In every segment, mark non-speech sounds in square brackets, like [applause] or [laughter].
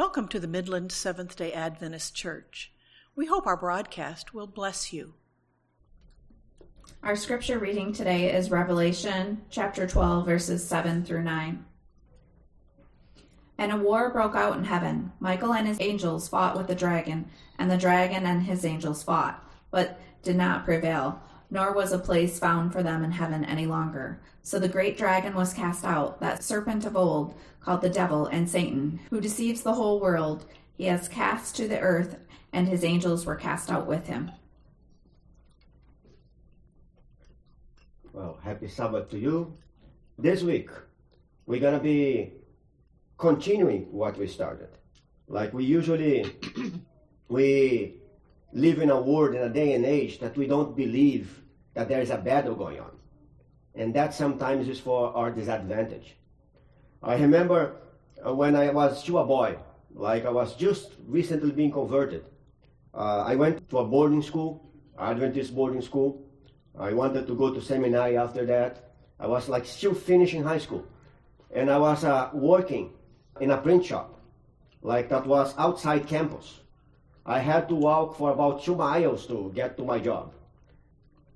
Welcome to the Midland Seventh day Adventist Church. We hope our broadcast will bless you. Our scripture reading today is Revelation chapter 12, verses 7 through 9. And a war broke out in heaven. Michael and his angels fought with the dragon, and the dragon and his angels fought, but did not prevail, nor was a place found for them in heaven any longer. So the great dragon was cast out, that serpent of old, called the devil and Satan, who deceives the whole world. He has cast to the earth, and his angels were cast out with him. Well, happy Sabbath to you. This week, we're going to be continuing what we started. Like we usually, [clears throat] we live in a world, in a day and age that we don't believe that there is a battle going on. And that sometimes is for our disadvantage. I remember uh, when I was still a boy, like I was just recently being converted. Uh, I went to a boarding school, Adventist boarding school. I wanted to go to seminary after that. I was like still finishing high school. And I was uh, working in a print shop, like that was outside campus. I had to walk for about two miles to get to my job.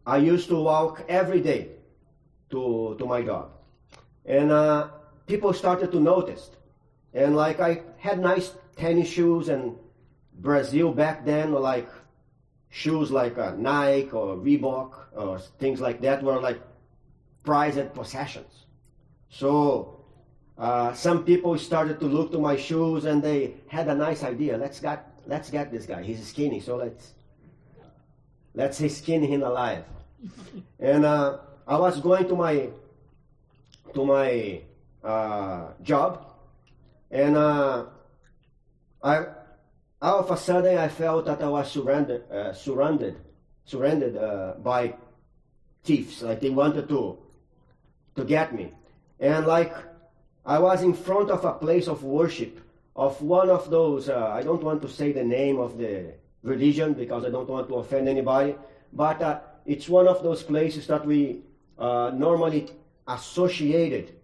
I used to walk every day to, to my job. And uh, people started to notice. And like I had nice tennis shoes and Brazil back then, were like shoes like uh, Nike or Reebok or things like that were like prized possessions. So uh, some people started to look to my shoes and they had a nice idea. Let's get let's get this guy. He's skinny, so let's let's skin him alive. [laughs] and uh, I was going to my to my uh, job, and uh, I all of a sudden I felt that I was surrounded, uh, surrounded, surrounded uh, by thieves. Like they wanted to to get me, and like I was in front of a place of worship of one of those. Uh, I don't want to say the name of the religion because I don't want to offend anybody, but uh, it's one of those places that we uh, normally associated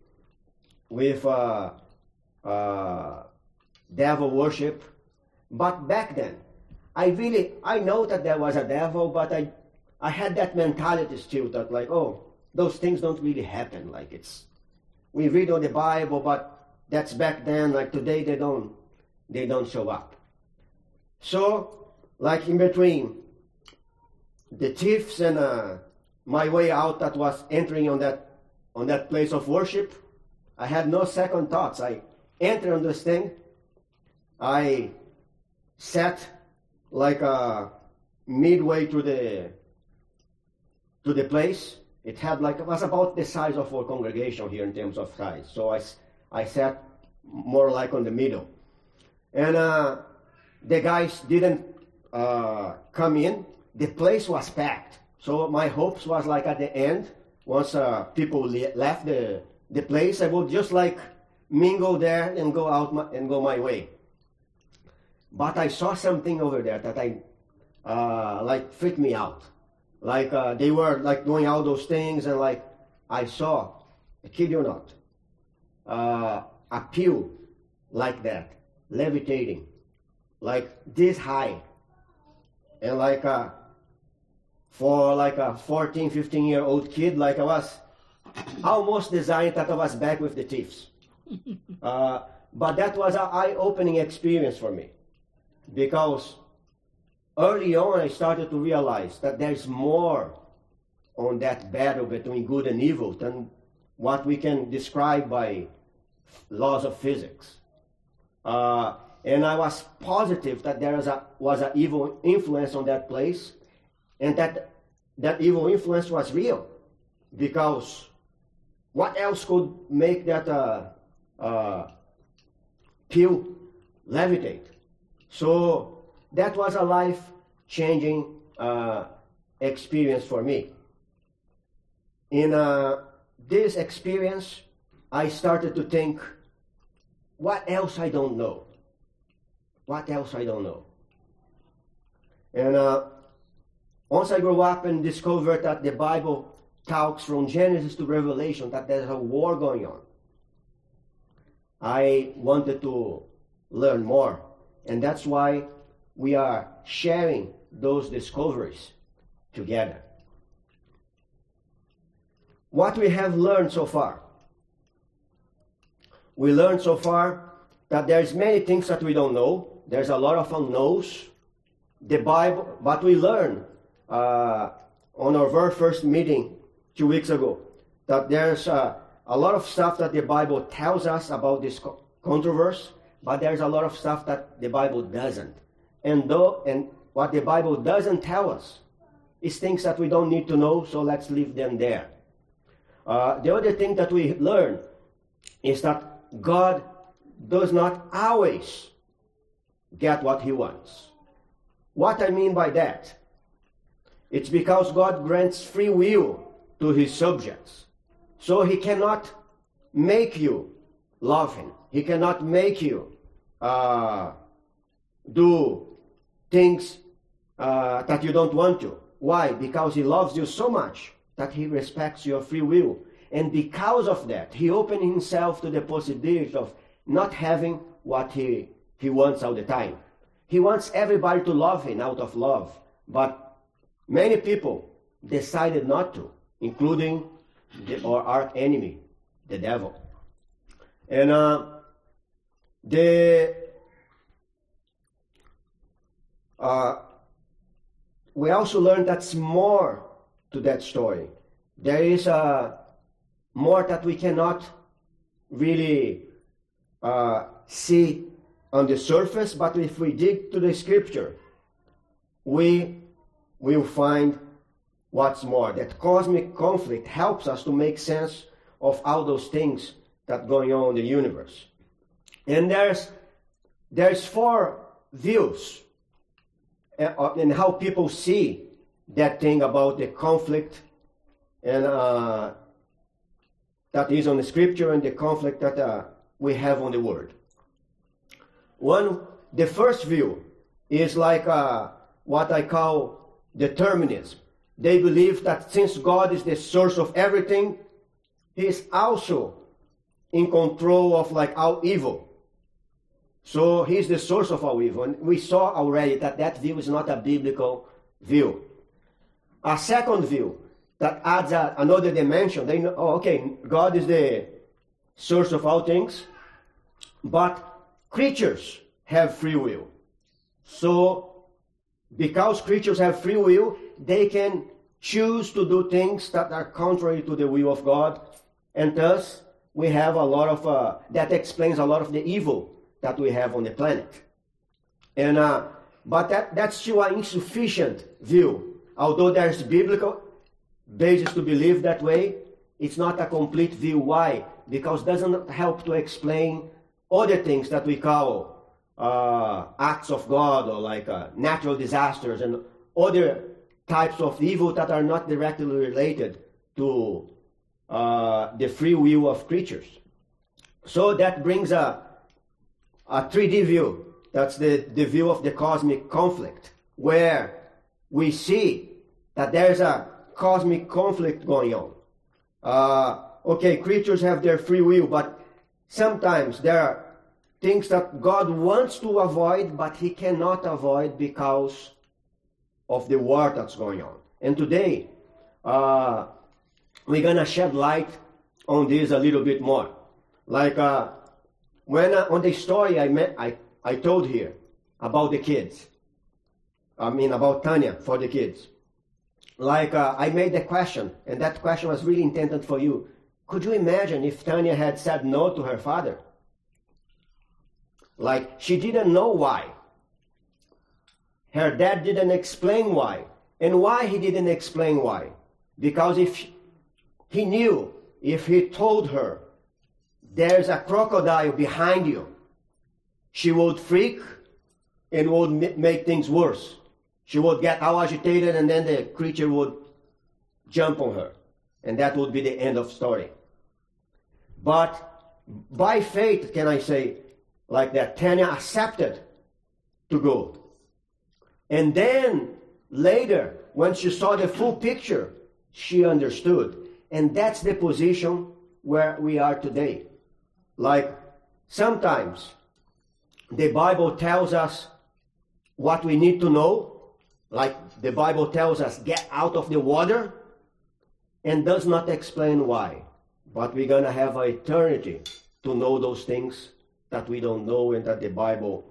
with uh, uh, devil worship. But back then, I really, I know that there was a devil, but I, I had that mentality still that like, oh, those things don't really happen. Like it's, we read on the Bible, but that's back then. Like today, they don't, they don't show up. So, like in between the thieves and uh, my way out, that was entering on that on that place of worship. I had no second thoughts. I entered on this thing. I sat like a midway to the to the place. It had like it was about the size of our congregation here in terms of size. So I I sat more like on the middle, and uh, the guys didn't uh, come in. The place was packed. So my hopes was like at the end, once uh, people le- left the the place, I would just like mingle there and go out my, and go my way. But I saw something over there that I uh, like freaked me out. Like uh, they were like doing all those things, and like I saw, I kid you not, uh, a like that, levitating, like this high, and like uh, for like a 14, 15 year old kid, like I was almost designed that I was back with the thieves. [laughs] Uh, but that was an eye opening experience for me because early on I started to realize that there's more on that battle between good and evil than what we can describe by laws of physics. Uh, and I was positive that there was a, was an evil influence on that place and that that evil influence was real because what else could make that uh, uh, pew levitate? So that was a life changing uh, experience for me. In uh, this experience, I started to think, what else I don't know? What else I don't know? And uh, once I grew up and discovered that the Bible talks from Genesis to Revelation that there's a war going on, I wanted to learn more. And that's why we are sharing those discoveries together. What we have learned so far. We learned so far that there's many things that we don't know. There's a lot of unknowns. The Bible, but we learned uh, on our very first meeting two weeks ago that there's uh, a lot of stuff that the Bible tells us about this co- controversy, but there's a lot of stuff that the Bible doesn't. And though and what the Bible doesn't tell us is things that we don't need to know, so let's leave them there. Uh, the other thing that we learn is that God does not always get what he wants. What I mean by that? It's because God grants free will to his subjects. So he cannot make you love him. He cannot make you uh, do things uh, that you don't want to. Why? Because he loves you so much that he respects your free will. And because of that, he opened himself to the possibility of not having what he, he wants all the time. He wants everybody to love him out of love. But many people decided not to, including the, our enemy, the devil. And uh, the uh, we also learned that's more to that story. There is uh, more that we cannot really uh, see on the surface, but if we dig to the scripture, we will find what's more. That cosmic conflict helps us to make sense of all those things that going on in the universe. And there's there's four views and how people see that thing about the conflict and uh, that is on the scripture and the conflict that uh, we have on the word. One, the first view is like uh, what I call determinism. They believe that since God is the source of everything, He is also in control of like all evil. So He's the source of all evil. And we saw already that that view is not a biblical view. A second view that adds a, another dimension. They know, oh, okay, God is the source of all things, but creatures have free will. So, because creatures have free will, they can choose to do things that are contrary to the will of God, and thus we have a lot of uh, that explains a lot of the evil that we have on the planet. And uh, but that that's still an insufficient view. Although there's biblical basis to believe that way, it's not a complete view. Why? Because doesn't help to explain other things that we call uh, acts of God or like uh, natural disasters and other types of evil that are not directly related to uh, the free will of creatures. So that brings a, a 3D view. That's the, the view of the cosmic conflict, where we see that there's a cosmic conflict going on. Uh, okay, creatures have their free will, but sometimes there are things that God wants to avoid, but He cannot avoid because of the war that's going on. And today, uh, we're gonna shed light on this a little bit more. Like uh, when uh, on the story I met, I I told here about the kids. I mean about Tanya for the kids. Like uh, I made the question, and that question was really intended for you. Could you imagine if Tanya had said no to her father? Like she didn't know why. Her dad didn't explain why. And why he didn't explain why? Because if he knew, if he told her, there's a crocodile behind you, she would freak and would make things worse. She would get all agitated and then the creature would jump on her. And that would be the end of story. But by faith, can I say, like that, Tanya accepted to go. And then later, when she saw the full picture, she understood. And that's the position where we are today. Like sometimes the Bible tells us what we need to know, like the Bible tells us, get out of the water, and does not explain why. But we're going to have an eternity to know those things that we don't know and that the Bible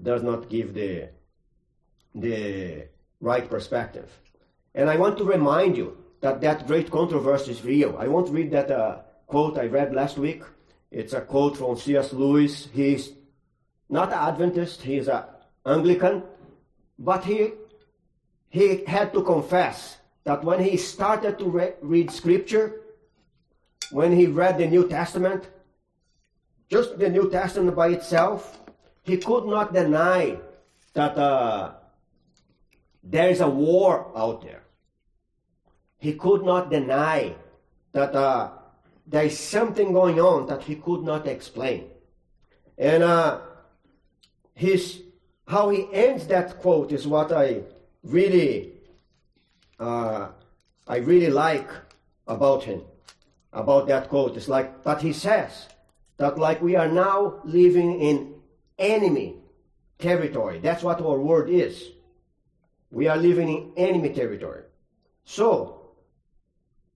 does not give the, the right perspective. And I want to remind you that that great controversy is real. I won't read that uh, quote I read last week. It's a quote from C.S. Lewis. He's not an Adventist, he's an Anglican, but he, he had to confess that when he started to re- read Scripture, when he read the New Testament, just the New Testament by itself, he could not deny that uh, there is a war out there. He could not deny that uh, there is something going on that he could not explain. And uh, his how he ends that quote is what I really uh, I really like about him, about that quote. It's like, but he says that like we are now living in enemy territory. That's what our word is. We are living in enemy territory. So,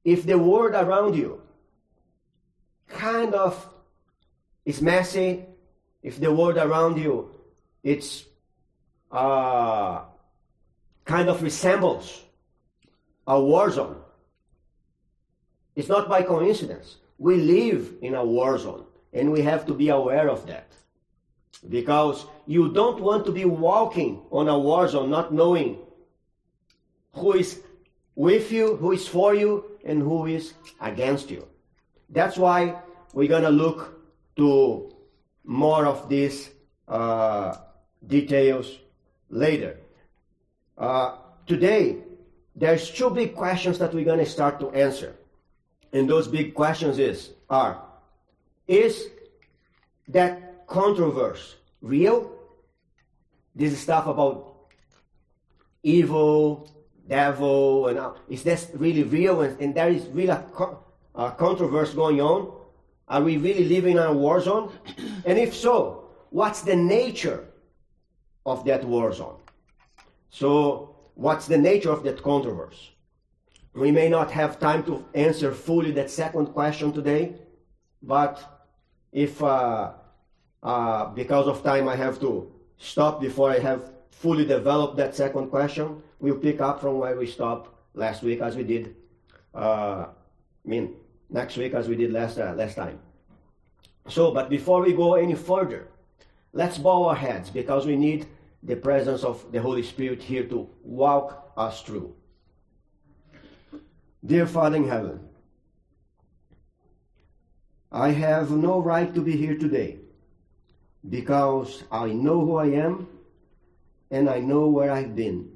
if the world around you kind of is messy, if the world around you it's uh, kind of resembles a war zone. It's not by coincidence. We live in a war zone, and we have to be aware of that. Because you don't want to be walking on a war zone not knowing who is with you, who is for you, and who is against you. That's why we're going to look to more of these uh, details later. Uh, today, there's two big questions that we're going to start to answer. And those big questions is, are, is that controversy real? This stuff about evil, devil, and uh, is this really real? And, and there is really a, co- a controversy going on? Are we really living in a war zone? [clears throat] and if so, what's the nature of that war zone. So, what's the nature of that controversy? We may not have time to answer fully that second question today, but if uh, uh, because of time I have to stop before I have fully developed that second question, we'll pick up from where we stopped last week, as we did. Uh, I mean, next week as we did last uh, last time. So, but before we go any further, let's bow our heads because we need the presence of the Holy Spirit here to walk us through. Dear Father in heaven, I have no right to be here today because I know who I am and I know where I've been.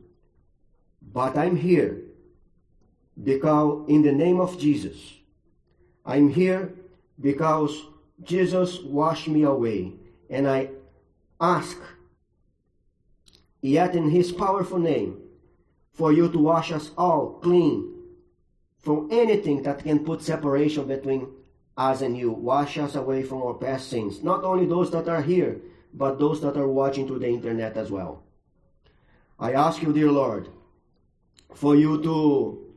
But I'm here because, in the name of Jesus, I'm here because Jesus washed me away and I ask yet in his powerful name, for you to wash us all clean from anything that can put separation between us and you. Wash us away from our past sins, not only those that are here, but those that are watching through the internet as well. I ask you, dear Lord, for you to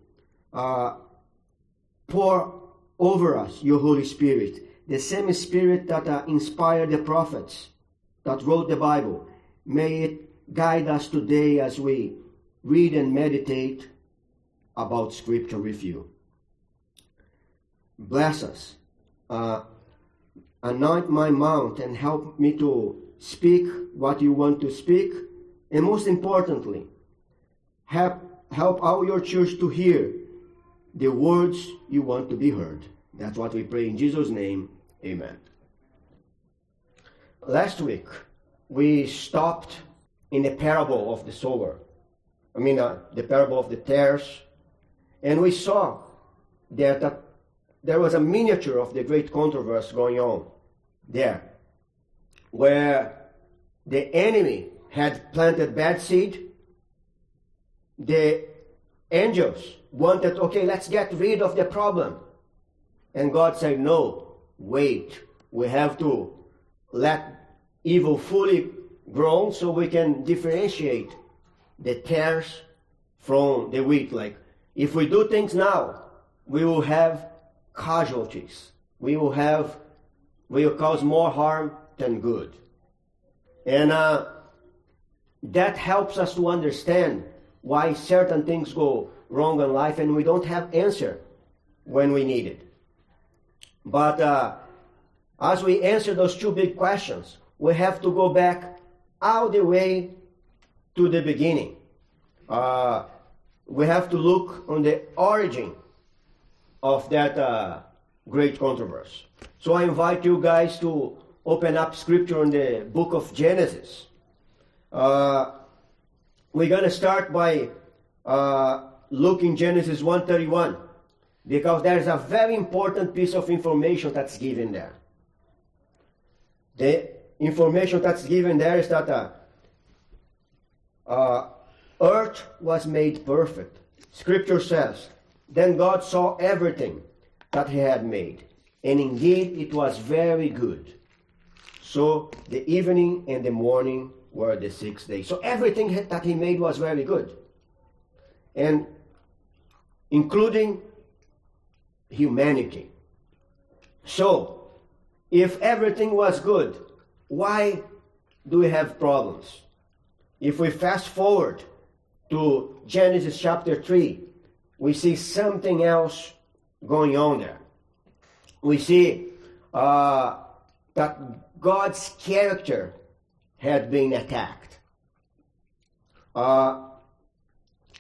uh, pour over us your Holy Spirit, the same Spirit that uh, inspired the prophets that wrote the Bible. May it guide us today as we read and meditate about Scripture with you. Bless us. Uh, anoint my mouth and help me to speak what you want to speak. And most importantly, help, help all your church to hear the words you want to be heard. That's what we pray in Jesus' name. Amen. Last week, we stopped in the parable of the sower. I mean, uh, the parable of the tares. And we saw that uh, there was a miniature of the great controversy going on there, where the enemy had planted bad seed. The angels wanted, okay, let's get rid of the problem. And God said, no, wait, we have to let evil fully grown so we can differentiate the tares from the wheat. Like, if we do things now, we will have casualties. We will have, we will cause more harm than good. And uh, that helps us to understand why certain things go wrong in life and we don't have answer when we need it. But uh, as we answer those two big questions, we have to go back all the way to the beginning. Uh, we have to look on the origin of that uh, great controversy. So I invite you guys to open up scripture in the book of Genesis. Uh, we're going to start by uh, looking Genesis 131 because there's a very important piece of information that's given there. The information that's given there is that uh, uh, earth was made perfect. Scripture says, Then God saw everything that he had made, and indeed it was very good. So the evening and the morning were the sixth day. So everything that he made was very good. And including humanity. So, if everything was good, why do we have problems? If we fast forward to Genesis chapter 3, we see something else going on there. We see uh, that God's character had been attacked. Uh,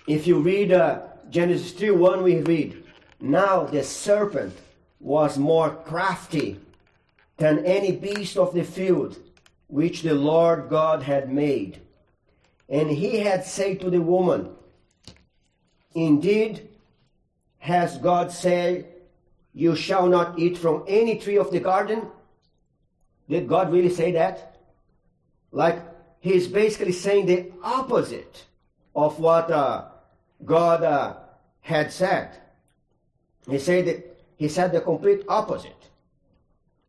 if you read uh, Genesis 3 1, we read, Now the serpent was more crafty than any beast of the field which the Lord God had made. And he had said to the woman, Indeed, has God said, You shall not eat from any tree of the garden? Did God really say that? Like, he's basically saying the opposite of what uh, God uh, had said. He said that he said the complete opposite.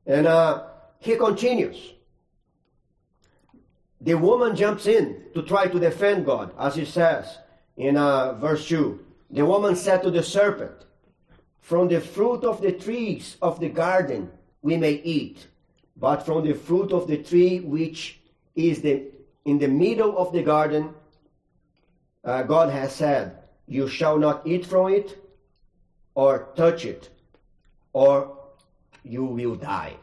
And uh, he continues. The woman jumps in to try to defend God, as he says in uh, verse 2. The woman said to the serpent, From the fruit of the trees of the garden we may eat, but from the fruit of the tree which is the, in the middle of the garden, uh, God has said, You shall not eat from it, or touch it, or you will die.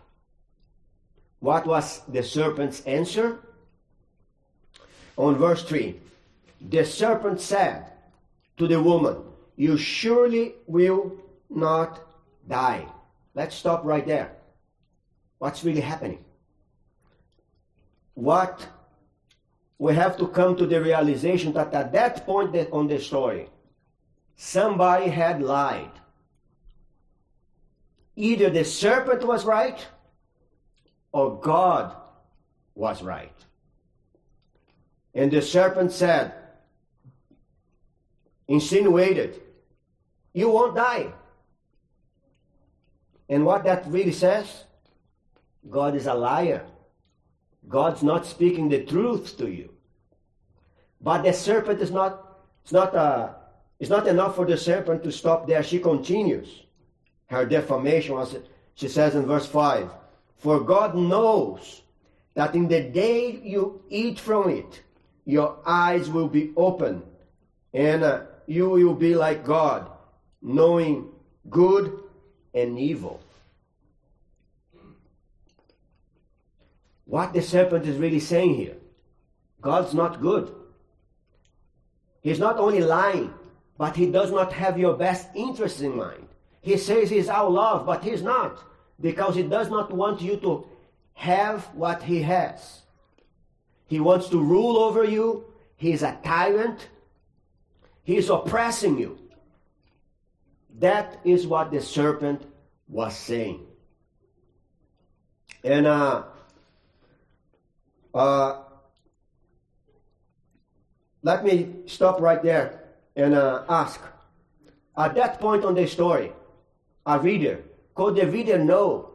What was the serpent's answer? On verse 3 The serpent said to the woman, You surely will not die. Let's stop right there. What's really happening? What we have to come to the realization that at that point on the story, somebody had lied. Either the serpent was right or God was right. And the serpent said, insinuated, You won't die. And what that really says? God is a liar. God's not speaking the truth to you. But the serpent is not, it's not, uh, it's not enough for the serpent to stop there. She continues her defamation, was, she says in verse 5. For God knows that in the day you eat from it, your eyes will be open, and uh, you will be like God, knowing good and evil. What the serpent is really saying here God's not good. He's not only lying, but he does not have your best interest in mind. He says he's our love, but he's not, because he does not want you to have what he has. He wants to rule over you. He's a tyrant. He's oppressing you. That is what the serpent was saying. And uh, uh, let me stop right there and uh, ask. At that point on the story, a reader? Could the reader know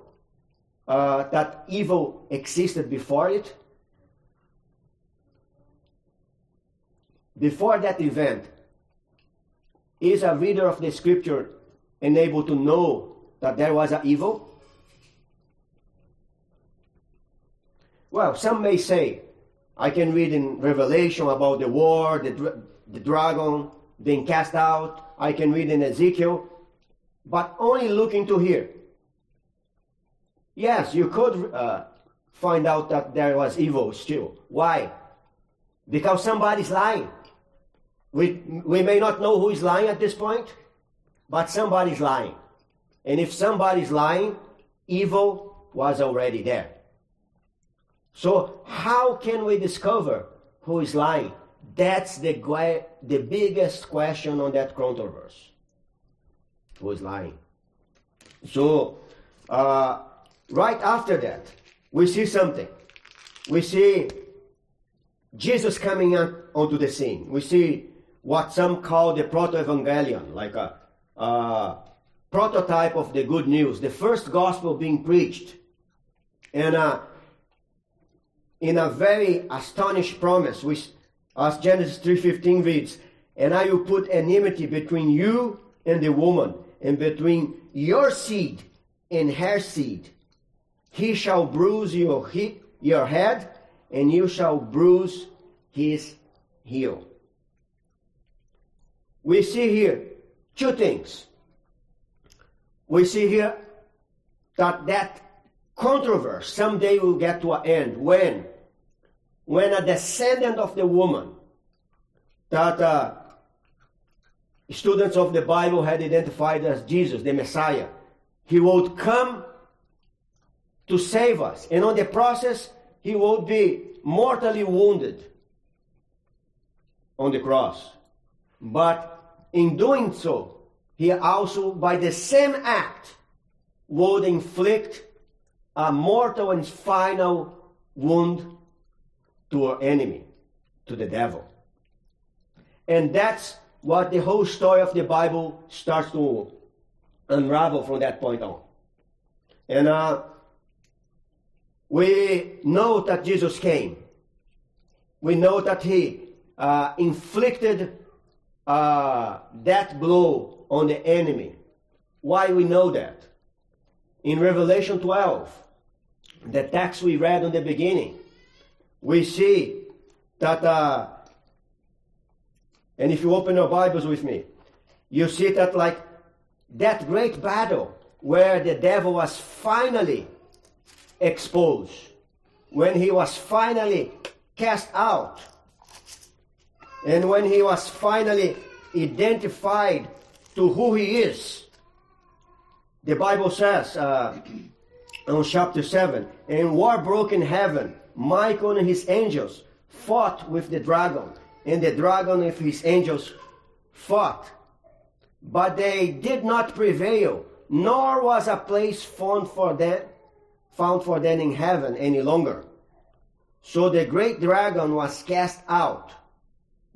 uh, that evil existed before it? Before that event, is a reader of the scripture enabled to know that there was an evil? Well, some may say, I can read in Revelation about the war, the, the dragon being cast out. I can read in Ezekiel but only looking to here. Yes, you could uh, find out that there was evil still. Why? Because somebody's lying. We, we may not know who is lying at this point, but somebody's lying. And if somebody's lying, evil was already there. So, how can we discover who is lying? That's the, the biggest question on that controversy. Is lying? So, uh, right after that, we see something. We see Jesus coming on, onto the scene. We see what some call the proto-evangelion, like a, a prototype of the good news, the first gospel being preached. And uh, in a very astonished promise, which, as Genesis 3.15 reads, And I will put enmity between you and the woman, and between your seed and her seed. He shall bruise your, he, your head, and you shall bruise his heel. We see here two things. We see here that that controversy someday will get to an end. When? When a descendant of the woman that uh, students of the Bible had identified as Jesus, the Messiah, he would come to save us. And on the process, he would be mortally wounded on the cross. But in doing so, he also, by the same act, would inflict a mortal and final wound to our enemy, to the devil. And that's what the whole story of the Bible starts to unravel from that point on. And uh, we know that Jesus came. We know that he uh, inflicted uh, that blow on the enemy. Why we know that? In Revelation 12, the text we read in the beginning, we see that, uh, and if you open your Bibles with me, you see that like that great battle where the devil was finally exposed, when he was finally cast out, and when he was finally identified to who he is. The Bible says uh, [clears throat] in chapter 7 In war broke in heaven, Michael and his angels fought with the dragon, and the dragon and his angels fought. But they did not prevail, nor was a place found for them found for them in heaven any longer. So the great dragon was cast out,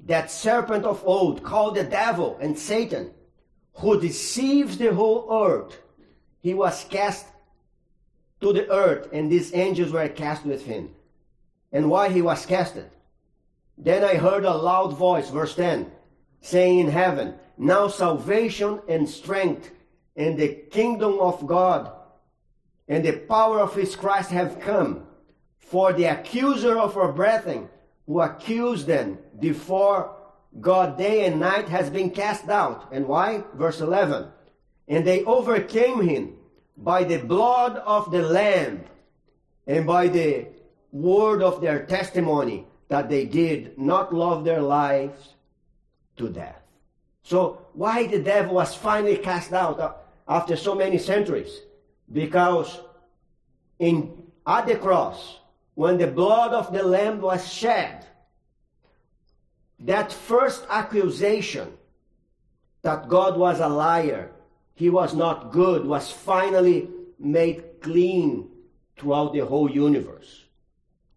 that serpent of old called the devil and Satan, who deceives the whole earth. He was cast to the earth, and these angels were cast with him. And why he was casted? Then I heard a loud voice, verse 10, saying in heaven, Now salvation and strength and the kingdom of God and the power of his Christ have come. For the accuser of our brethren, who accused them before God day and night, has been cast out. And why? Verse 11. And they overcame him by the blood of the Lamb and by the word of their testimony that they did not love their lives to death. So, why the devil was finally cast out uh, after so many centuries? Because in, at the cross, when the blood of the Lamb was shed, that first accusation that God was a liar, he was not good, was finally made clean throughout the whole universe.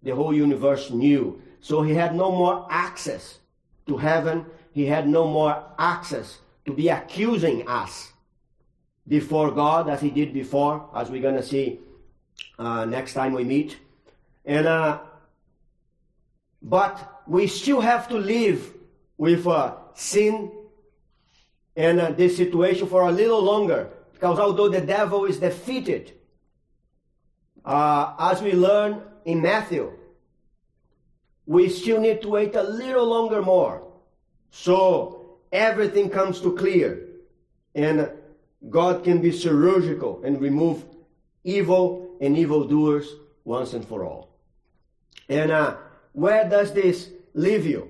The whole universe knew. So he had no more access to heaven. He had no more access to be accusing us before God as he did before, as we're going to see uh, next time we meet. And uh, but we still have to live with uh, sin and uh, this situation for a little longer. Because although the devil is defeated, uh, as we learn in Matthew, we still need to wait a little longer more. So everything comes to clear. And God can be surgical and remove evil and evildoers once and for all. And uh, where does this leave you?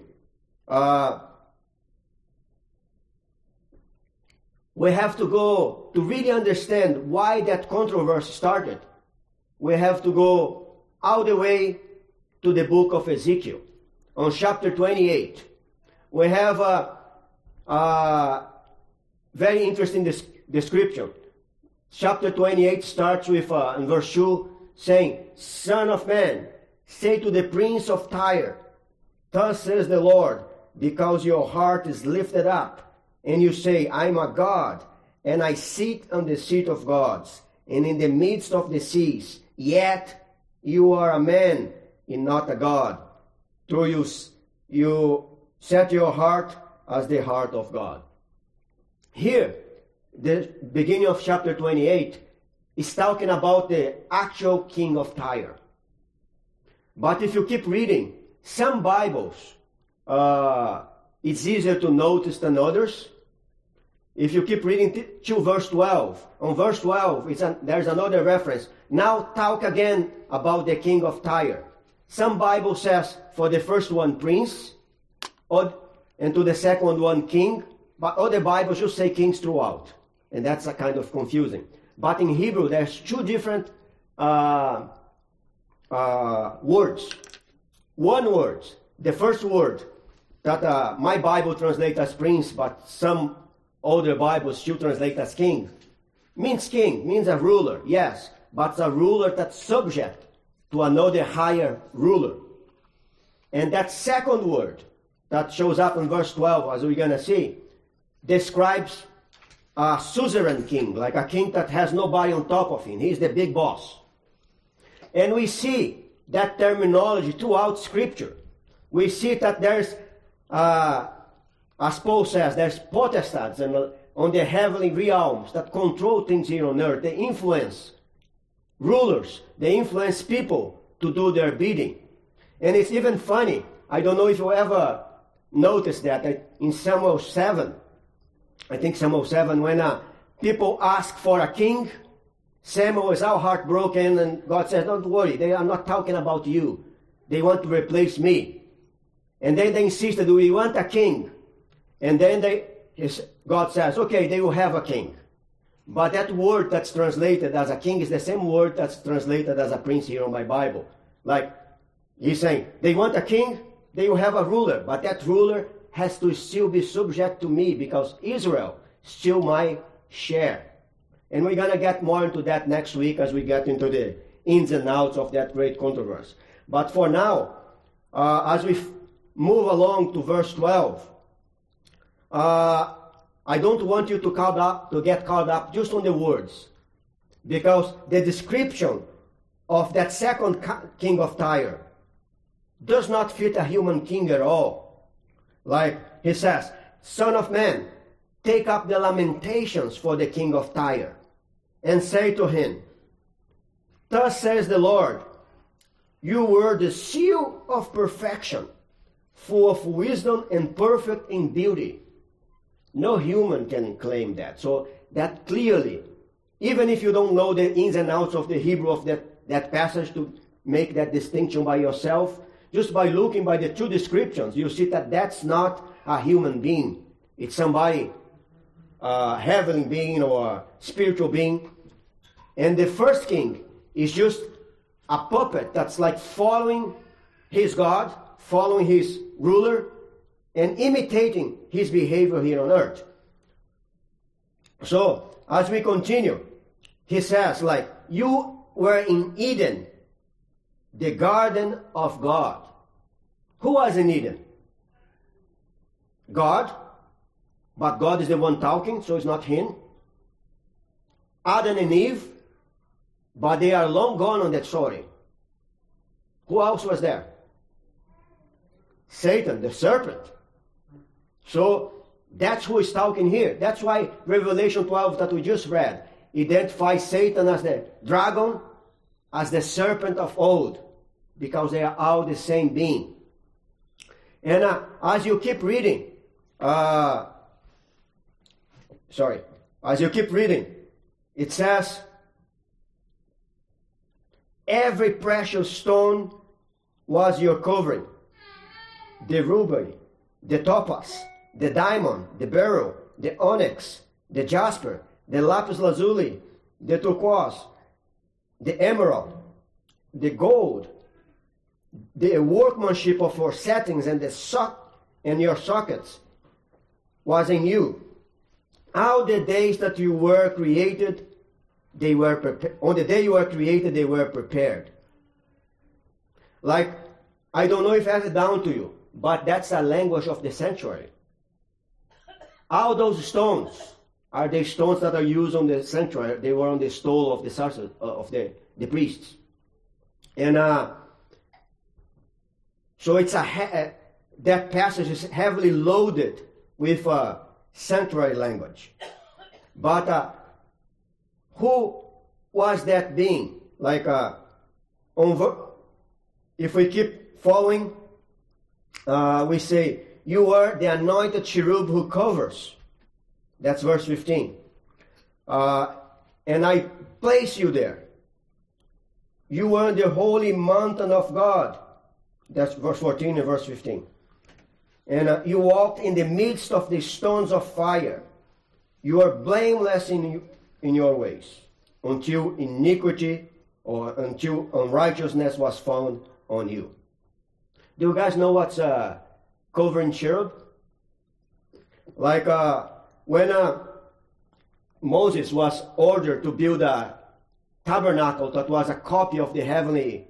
Uh, we have to go to really understand why that controversy started. We have to go all the way to the book of Ezekiel on chapter 28. We have a, a very interesting description. Chapter 28 starts with, uh, in verse 2, saying, Son of man, say to the prince of Tyre, Thus says the Lord, because your heart is lifted up and you say, I'm a God, and I sit on the seat of gods, and in the midst of the seas, yet you are a man and not a God. Through you, you set your heart as the heart of God. Here, the beginning of chapter 28 is talking about the actual king of Tyre. But if you keep reading, some Bibles, uh, it's easier to notice than others. If you keep reading to verse 12, on verse 12, a, there's another reference. Now talk again about the king of Tyre. Some Bible says for the first one prince, and to the second one king, but other Bibles just say kings throughout. And that's a kind of confusing. But in Hebrew, there's two different uh, uh, words. One word, the first word that uh, my Bible translates as prince, but some Older Bibles still translate as king. Means king, means a ruler, yes, but a ruler that's subject to another higher ruler. And that second word that shows up in verse 12, as we're going to see, describes a suzerain king, like a king that has nobody on top of him. He's the big boss. And we see that terminology throughout Scripture. We see that there's uh, as Paul says, there's potestats and on the heavenly realms that control things here on earth. They influence rulers. They influence people to do their bidding. And it's even funny. I don't know if you ever noticed that in Samuel 7. I think Samuel 7, when uh, people ask for a king, Samuel is all heartbroken, and God says, Don't worry, they are not talking about you. They want to replace me. And then they insisted, We want a king. And then they, God says, okay, they will have a king. But that word that's translated as a king is the same word that's translated as a prince here in my Bible. Like, he's saying, they want a king, they will have a ruler, but that ruler has to still be subject to me because Israel still my share. And we're to get more into that next week as we get into the ins and outs of that great controversy. But for now, uh, as we f- move along to verse 12, uh, I don't want you to, caught up, to get caught up just on the words, because the description of that second king of Tyre does not fit a human king at all. Like he says, Son of man, take up the lamentations for the king of Tyre, and say to him, Thus says the Lord, you were the seal of perfection, full of wisdom and perfect in beauty. No human can claim that. So that clearly, even if you don't know the ins and outs of the Hebrew of that, that passage to make that distinction by yourself, just by looking by the two descriptions, you see that that's not a human being. It's somebody, a heavenly being or a spiritual being. And the first king is just a puppet that's like following his God, following his ruler, and imitating his behavior here on earth. So, as we continue, he says, like, you were in Eden, the garden of God. Who was in Eden? God, but God is the one talking, so it's not him. Adam and Eve, but they are long gone on that story. Who else was there? Satan, the serpent. So that's who is talking here. That's why Revelation 12 that we just read identifies Satan as the dragon, as the serpent of old, because they are all the same being. And uh, as you keep reading, uh, sorry, as you keep reading, it says, Every precious stone was your covering the ruby, the topaz, the diamond, the beryl, the onyx, the jasper, the lapis lazuli, the turquoise, the emerald, the gold, the workmanship of your settings and the sock and your sockets was in you. All the days that you were created, they were prepared. On the day you were created, they were prepared. Like, I don't know if I have it down to you, but that's a language of the sanctuary. All those stones are they stones that are used on the sanctuary. They were on the stole of the uh, of the, the priests. And uh, so it's a uh, that passage is heavily loaded with uh, sanctuary language. But uh, who was that being? Like, uh, if we keep following, uh, we say, You are the anointed cherub who covers. That's verse 15. Uh, and I place you there. You are the holy mountain of God. That's verse 14 and verse 15. And uh, you walked in the midst of the stones of fire. You are blameless in, in your ways until iniquity or until unrighteousness was found on you. Do you guys know what's uh, covering cherub? Like uh, when uh, Moses was ordered to build a tabernacle that was a copy of the heavenly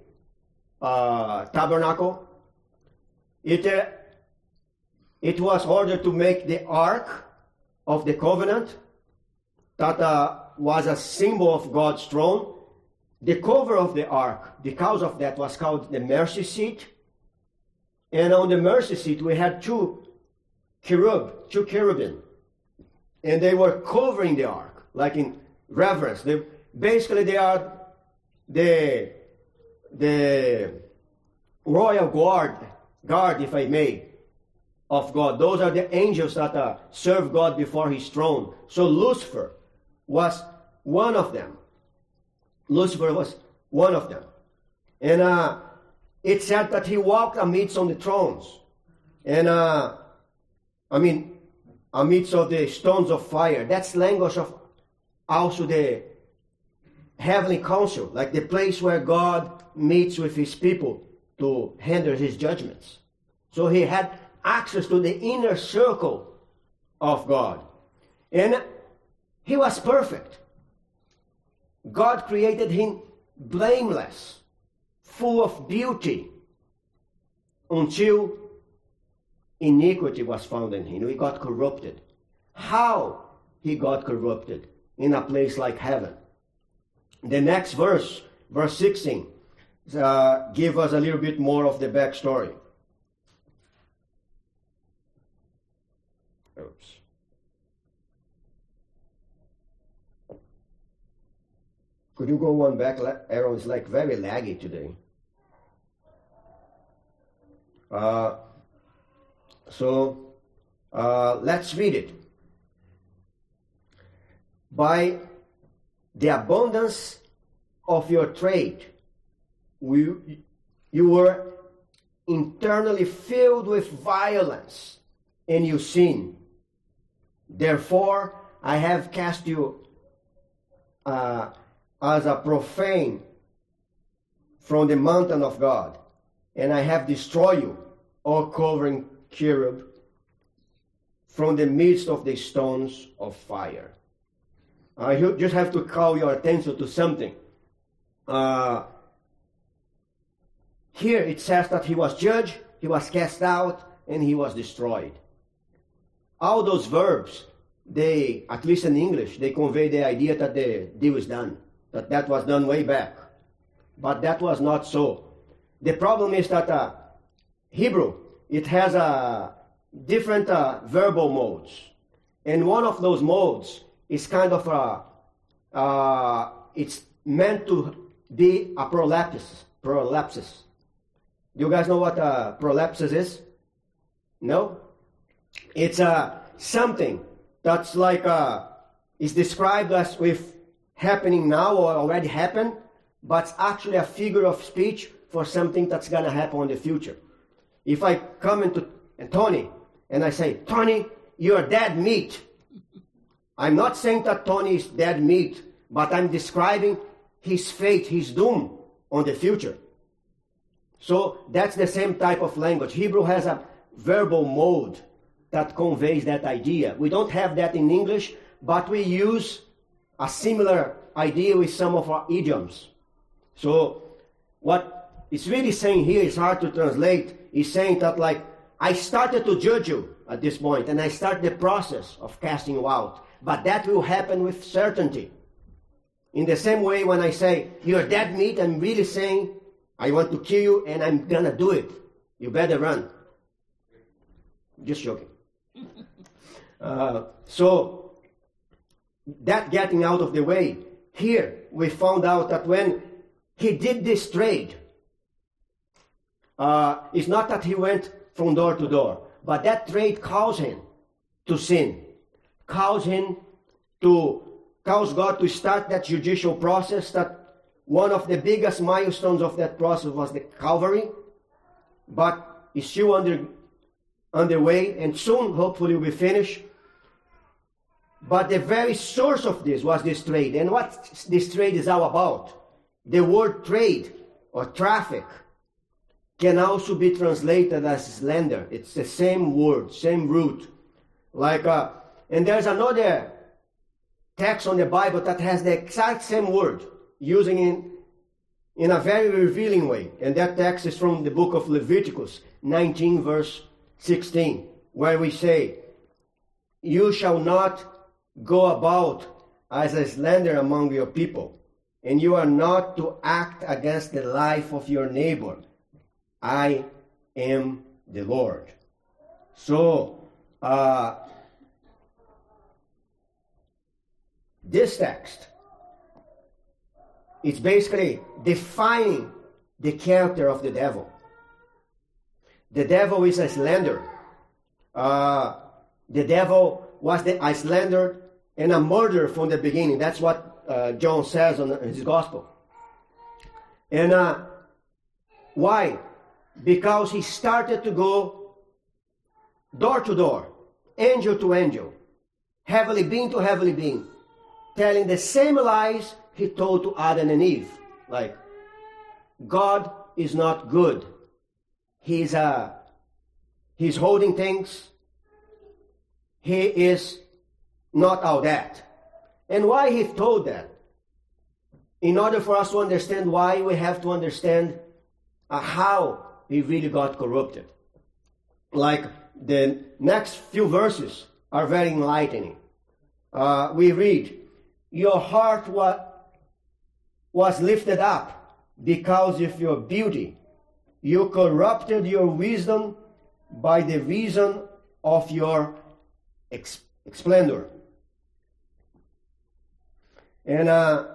uh, tabernacle, it, uh, it was ordered to make the ark of the covenant that uh, was a symbol of God's throne. The cover of the ark, the because of that, was called the mercy seat. And on the mercy seat, we had two cherub, two cherubim. And they were covering the ark, like in reverence. They, basically, they are the, the royal guard, guard, if I may, of God. Those are the angels that uh, serve God before his throne. So Lucifer was one of them. Lucifer was one of them. And uh, it said that he walked amidst on the thrones. And uh, I mean, amidst of the stones of fire. That's language of also the heavenly council, like the place where God meets with his people to handle his judgments. So he had access to the inner circle of God. And he was perfect. God created him blameless, full of beauty, until iniquity was found in him. He got corrupted. How he got corrupted in a place like heaven? The next verse, verse 16, uh, give us a little bit more of the backstory. Oops. Could you go one back? Aaron is like very laggy today. Uh, so uh, let's read it. By the abundance of your trade, we, you were internally filled with violence and you sin. Therefore, I have cast you uh, as a profane from the mountain of God, and I have destroyed you, O covering cherub, from the midst of the stones of fire. I just have to call your attention to something. Uh, here it says that he was judged, he was cast out, and he was destroyed. All those verbs, they, at least in English, they convey the idea that the deal is done, that that was done way back. But that was not so. The problem is that uh, Hebrew, it has a different uh, verbal modes. And one of those modes is kind of a, uh, it's meant to be a prolepsis. Prolepsis. Do you guys know what a prolepsis is? No? It's uh, something that's like uh, is described as with happening now or already happened, but it's actually a figure of speech for something that's gonna happen in the future. If I come into and Tony and I say, Tony, you're dead meat. I'm not saying that Tony is dead meat, but I'm describing his fate, his doom on the future. So that's the same type of language. Hebrew has a verbal mode that conveys that idea. We don't have that in English, but we use a similar idea with some of our idioms. So what it's really saying here, it's hard to translate. Is saying that like I started to judge you at this point, and I start the process of casting you out. But that will happen with certainty. In the same way, when I say you're dead meat, I'm really saying I want to kill you, and I'm gonna do it. You better run. Just joking. [laughs] uh, so that getting out of the way, here we found out that when he did this trade, uh, it's not that he went from door to door, but that trade caused him to sin, caused him to cause God to start that judicial process. That one of the biggest milestones of that process was the Calvary, but it's still under underway, and soon, hopefully, will be finished. But the very source of this was this trade. And what this trade is all about? The word trade or traffic can also be translated as slander. It's the same word, same root. Like, uh, and there's another text on the Bible that has the exact same word, using in in a very revealing way. And that text is from the book of Leviticus 19, verse 16, where we say, You shall not go about as a slander among your people, and you are not to act against the life of your neighbor. I am the Lord. So, uh, this text is basically defining the character of the devil. The devil is a slanderer. Uh, the devil was the Icelander and a murderer from the beginning. That's what uh, John says in his gospel. And uh, why? Because he started to go door to door, angel to angel, heavenly being to heavenly being, telling the same lies he told to Adam and Eve. Like, God is not good. He's, uh, he's holding things he is not all that. And why he told that? In order for us to understand why, we have to understand uh, how he really got corrupted. Like the next few verses are very enlightening. Uh, we read, Your heart was, was lifted up because of your beauty. You corrupted your wisdom by the reason of your ex- splendor. And uh,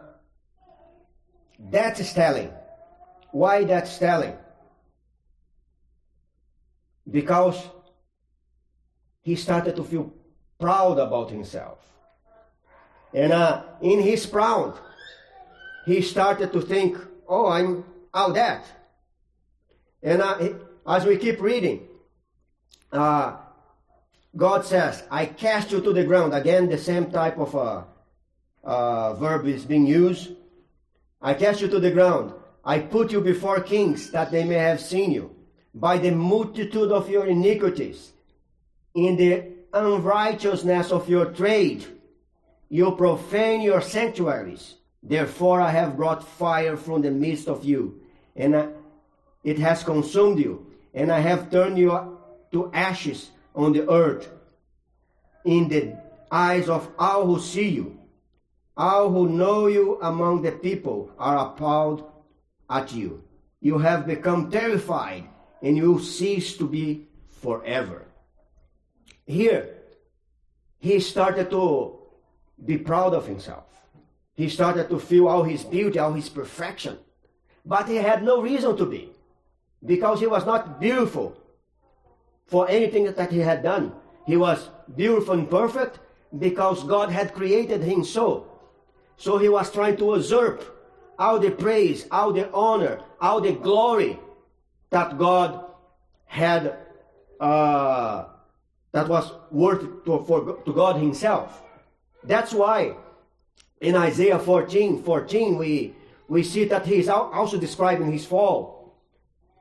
that's telling. Why that's telling? Because he started to feel proud about himself. And uh, in his proud, he started to think, oh, I'm all that. And uh, as we keep reading, uh, God says, I cast you to the ground. Again, the same type of uh, uh, verb is being used. I cast you to the ground. I put you before kings that they may have seen you. By the multitude of your iniquities, in the unrighteousness of your trade, you profane your sanctuaries. Therefore, I have brought fire from the midst of you, and uh, it has consumed you, and I have turned you to ashes on the earth in the eyes of all who see you. All who know you among the people are appalled at you. You have become terrified and you will cease to be forever. here, he started to be proud of himself. He started to feel all his beauty, all his perfection. But he had no reason to be, because he was not beautiful for anything that he had done. He was beautiful and perfect because God had created him so. So he was trying to usurp all the praise, all the honor, all the glory that God had, uh, that was worth to, for, to God Himself. That's why in Isaiah 14, 14, we, we see that he is also describing his fall.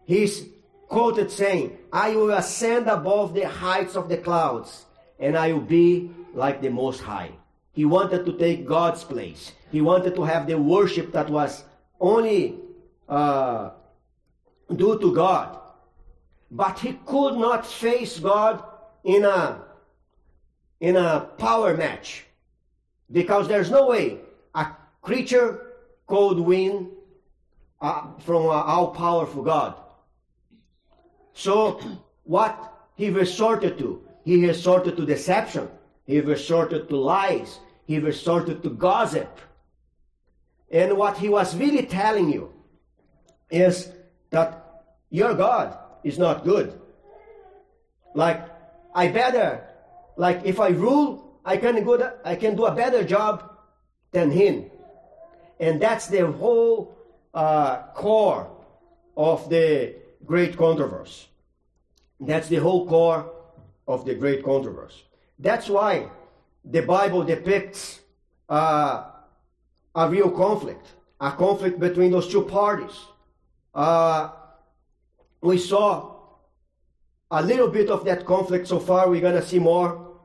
He's quoted saying, I will ascend above the heights of the clouds, and I will be like the Most High. He wanted to take God's place. He wanted to have the worship that was only uh, due to God. But he could not face God in a, in a power match. Because there's no way a creature could win uh, from an all powerful God. So, what he resorted to? He resorted to deception. He resorted to lies. He resorted to gossip. And what he was really telling you is that your God is not good. Like, I better, like, if I rule, I can, go, I can do a better job than him. And that's the whole uh, core of the great controversy. That's the whole core of the great controversy. That's why the Bible depicts uh, a real conflict, a conflict between those two parties. Uh, we saw a little bit of that conflict so far. We're going to see more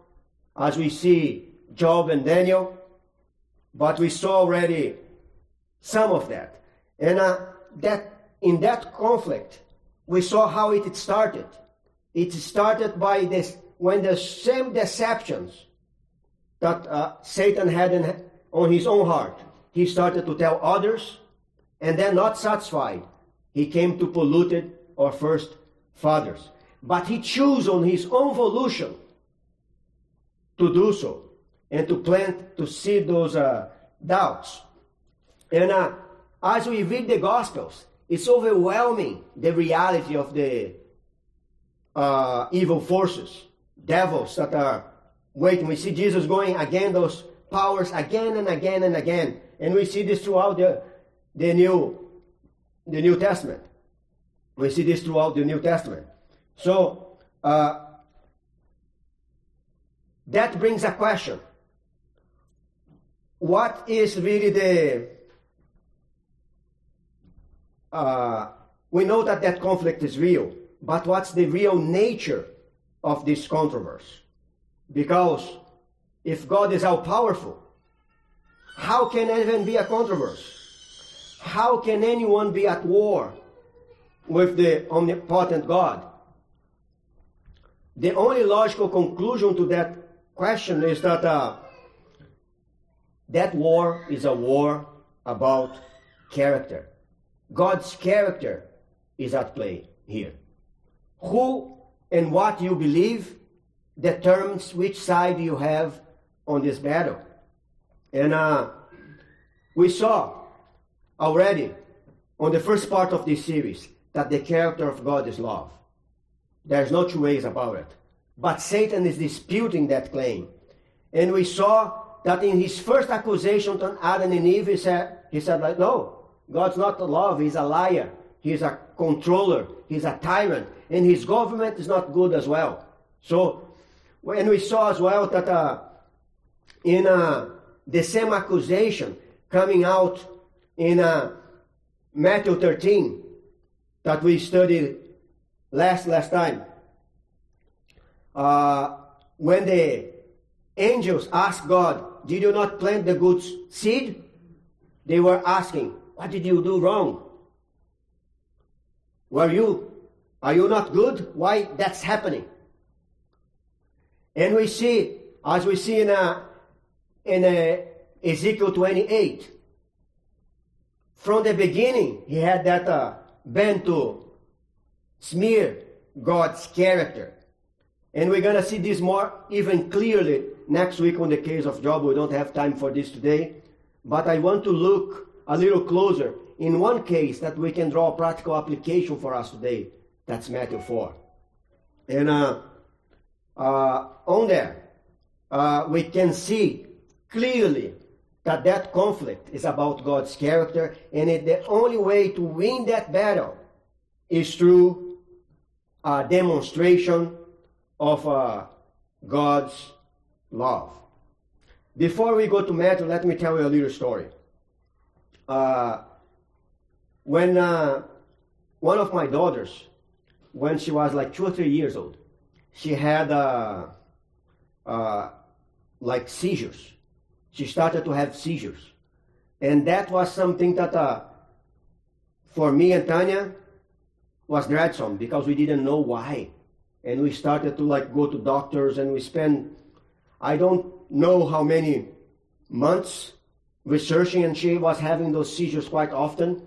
as we see Job and Daniel, but we saw already some of that. And uh, that in that conflict, we saw how it started. It started by this when the same deceptions that uh, Satan had in, on his own heart, he started to tell others, and then not satisfied, he came to polluted our first fathers. But he chose on his own volition to do so and to plant, to seed those uh, doubts. And uh, as we read the Gospels, it's overwhelming the reality of the uh, evil forces, devils that are waiting. We see Jesus going again, those powers again and again and again. And we see this throughout the, the, New, the New Testament. We see this throughout the New Testament. So, uh, that brings a question. What is really the. Uh, we know that that conflict is real, but what's the real nature of this controversy? Because if God is all powerful, how can even be a controversy? How can anyone be at war with the omnipotent God? The only logical conclusion to that question is that uh, that war is a war about character. God's character is at play here. Who and what you believe determines which side you have on this battle. And uh, we saw already on the first part of this series that the character of God is love. There's no two ways about it. But Satan is disputing that claim. And we saw that in his first accusation to Adam and Eve, he said, he said like, no, God's not love, he's a liar. He's a controller, he's a tyrant, and his government is not good as well. So, when we saw as well that uh, in uh, the same accusation coming out in uh, Matthew 13 that we studied last last time, uh, when the angels asked God, Did you not plant the good seed? They were asking, What did you do wrong? Were you, are you not good? Why that's happening? And we see, as we see in, a, in a Ezekiel 28, from the beginning, he had that uh, bent to smear God's character And we're going to see this more even clearly next week on the case of Job. We don't have time for this today. But I want to look a little closer in one case that we can draw a practical application for us today. That's Matthew 4. And uh, uh, on there, uh, we can see clearly that that conflict is about God's character, and it, the only way to win that battle is through a demonstration of uh, God's love. Before we go to Matthew, let me tell you a little story. Uh, when uh, one of my daughters, when she was like two or three years old, she had uh, uh, like seizures. She started to have seizures, and that was something that uh, for me and Tanya was dreadful because we didn't know why, and we started to like go to doctors, and we spent I don't know how many months researching, and she was having those seizures quite often,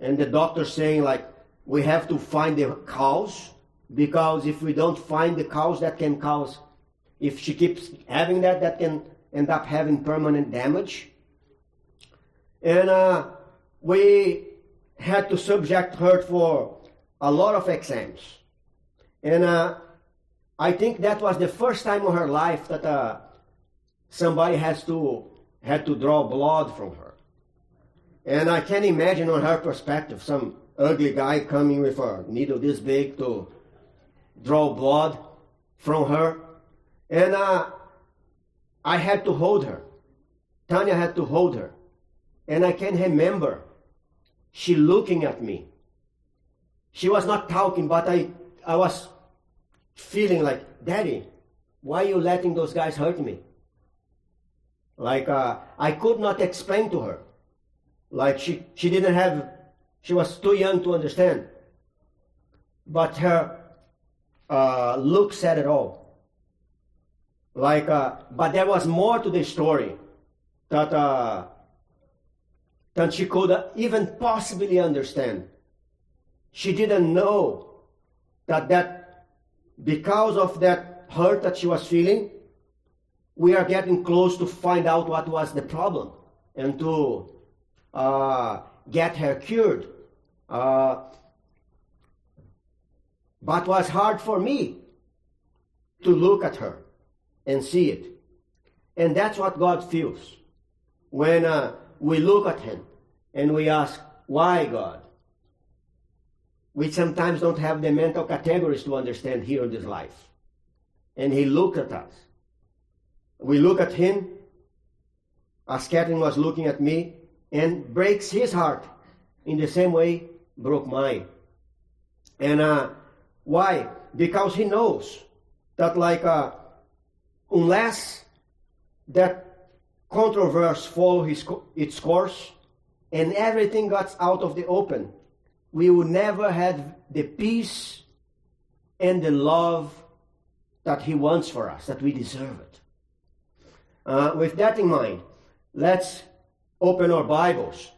and the doctor saying like we have to find the cause because if we don't find the cause that can cause if she keeps having that that can end up having permanent damage. And uh, we had to subject her for a lot of exams. And uh, i think that was the first time in her life that uh, somebody has to had to draw blood from her. And i can imagine on her perspective some ugly guy coming with a needle this big to draw blood from her. And uh, I had to hold her. Tanya had to hold her. And I can remember she looking at me. She was not talking, but I, I was feeling like, Daddy, why are you letting those guys hurt me? Like, uh, I could not explain to her. Like, she, she didn't have, she was too young to understand. But her uh, look said it all. Like, uh, but there was more to the story that uh, than she could even possibly understand. She didn't know that that because of that hurt that she was feeling, we are getting close to find out what was the problem and to uh, get her cured. Uh, but was hard for me to look at her and see it. And that's what God feels when uh, we look at Him and we ask, Why God? We sometimes don't have the mental categories to understand here in this life. And He looked at us. We look at Him, as Catherine was looking at me, and breaks His heart in the same way broke mine. And uh, why? Because he knows that, like, uh, unless that controversy follow his, its course and everything got out of the open, we will never have the peace and the love that he wants for us, that we deserve it. Uh, with that in mind, let's open our Bibles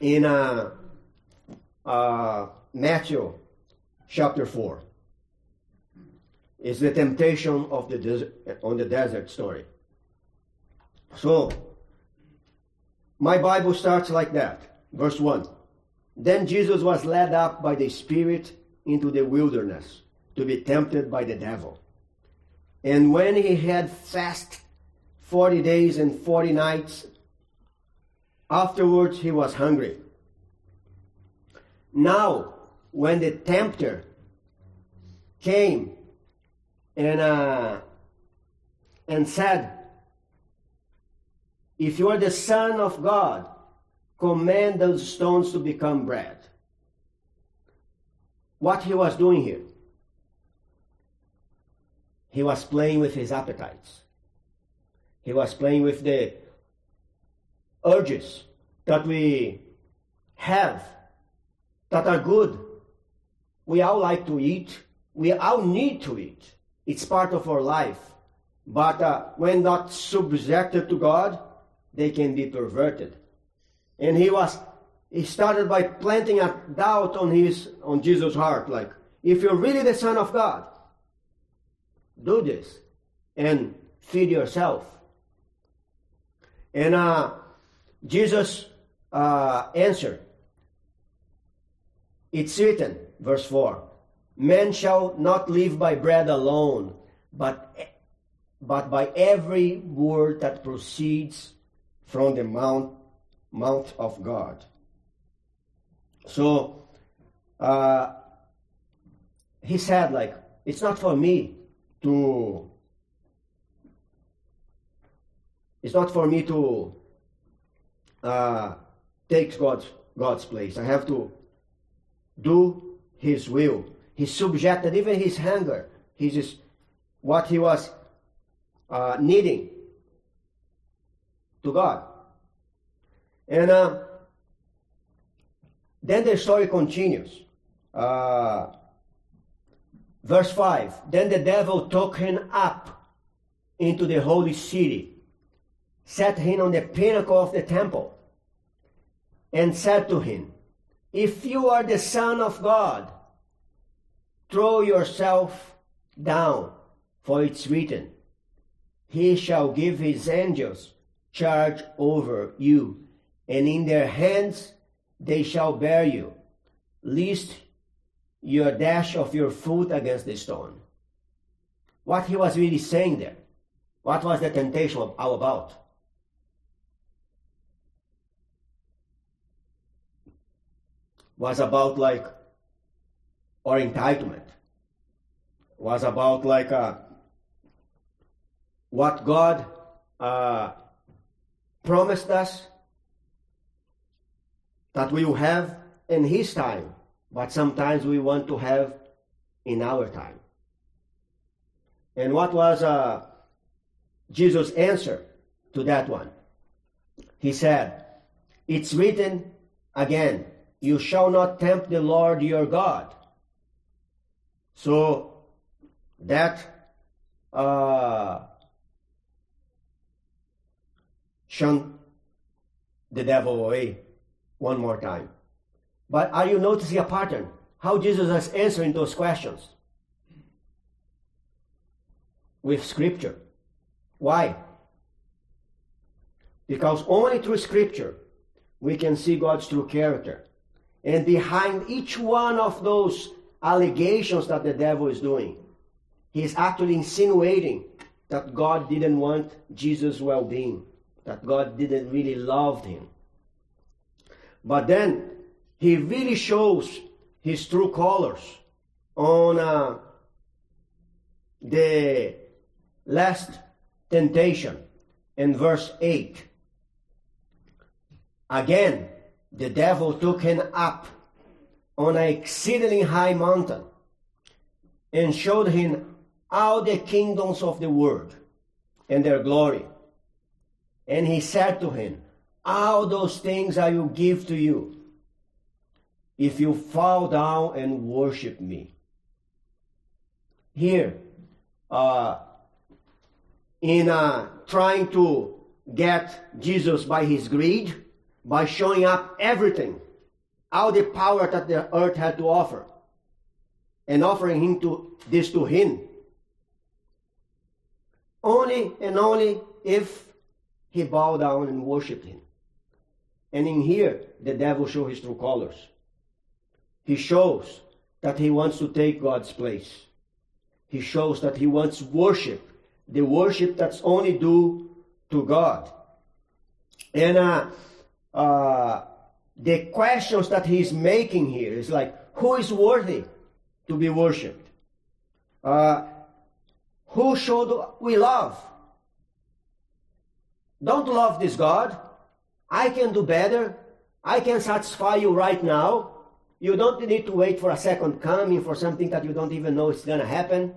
in uh, uh, Matthew chapter 4 is the temptation of the on the desert story. So, my Bible starts like that. Verse 1. Then Jesus was led up by the Spirit into the wilderness to be tempted by the devil. And when he had fasted 40 days and 40 nights, afterwards he was hungry. Now, when the tempter came and uh, and said, "If you are the Son of God, command those stones to become bread." What he was doing here? He was playing with his appetites. He was playing with the urges that we have that are good we all like to eat. We all need to eat. It's part of our life. But uh, when not subjected to God, they can be perverted. And he was, he started by planting a doubt on his, on Jesus' heart. Like, if you're really the Son of God, do this and feed yourself. And uh, Jesus uh, answered, It's written, verse 4 Men shall not live by bread alone, but, but by every word that proceeds from the mouth, mouth of God. So, uh, he said, like, it's not for me to it's not for me to uh, take God's God's place. I have to do His will. He subjected even his hunger, his what he was uh, needing to God. And uh, then the story continues. Uh, verse 5 Then the devil took him up into the holy city, set him on the pinnacle of the temple, and said to him, If you are the Son of God, throw yourself down, for it's written, He shall give his angels charge over you, and in their hands they shall bear you, lest your dash of your foot against the stone. What he was really saying there, what was the temptation all about? Was about like our entitlement. Was about like uh, what God uh, promised us that we will have in His time but sometimes we want to have in our time. And what was uh, Jesus' answer to that one? He said, It's written again, you shall not tempt the Lord your God. So that uh, shunned the devil away one more time. But are you noticing a pattern? How Jesus is answering those questions? With Scripture. Why? Because only through Scripture we can see God's true character. And behind each one of those allegations that the devil is doing, he is actually insinuating that God didn't want Jesus' well being, that God didn't really love him. But then he really shows his true colors on uh, the last temptation in verse 8. Again, the devil took him up on an exceedingly high mountain and showed him all the kingdoms of the world and their glory. And he said to him, All those things I will give to you if you fall down and worship me. Here, uh, in uh, trying to get Jesus by his greed, by showing up everything, all the power that the earth had to offer, and offering him to this to him. Only and only if he bowed down and worshipped him. And in here, the devil show his true colors. He shows that he wants to take God's place. He shows that he wants worship, the worship that's only due to God. And uh, uh, the questions that he's making here is like, who is worthy to be worshipped? Uh, who should we love? Don't love this God. I can do better. I can satisfy you right now. You don't need to wait for a second coming for something that you don't even know is going to happen.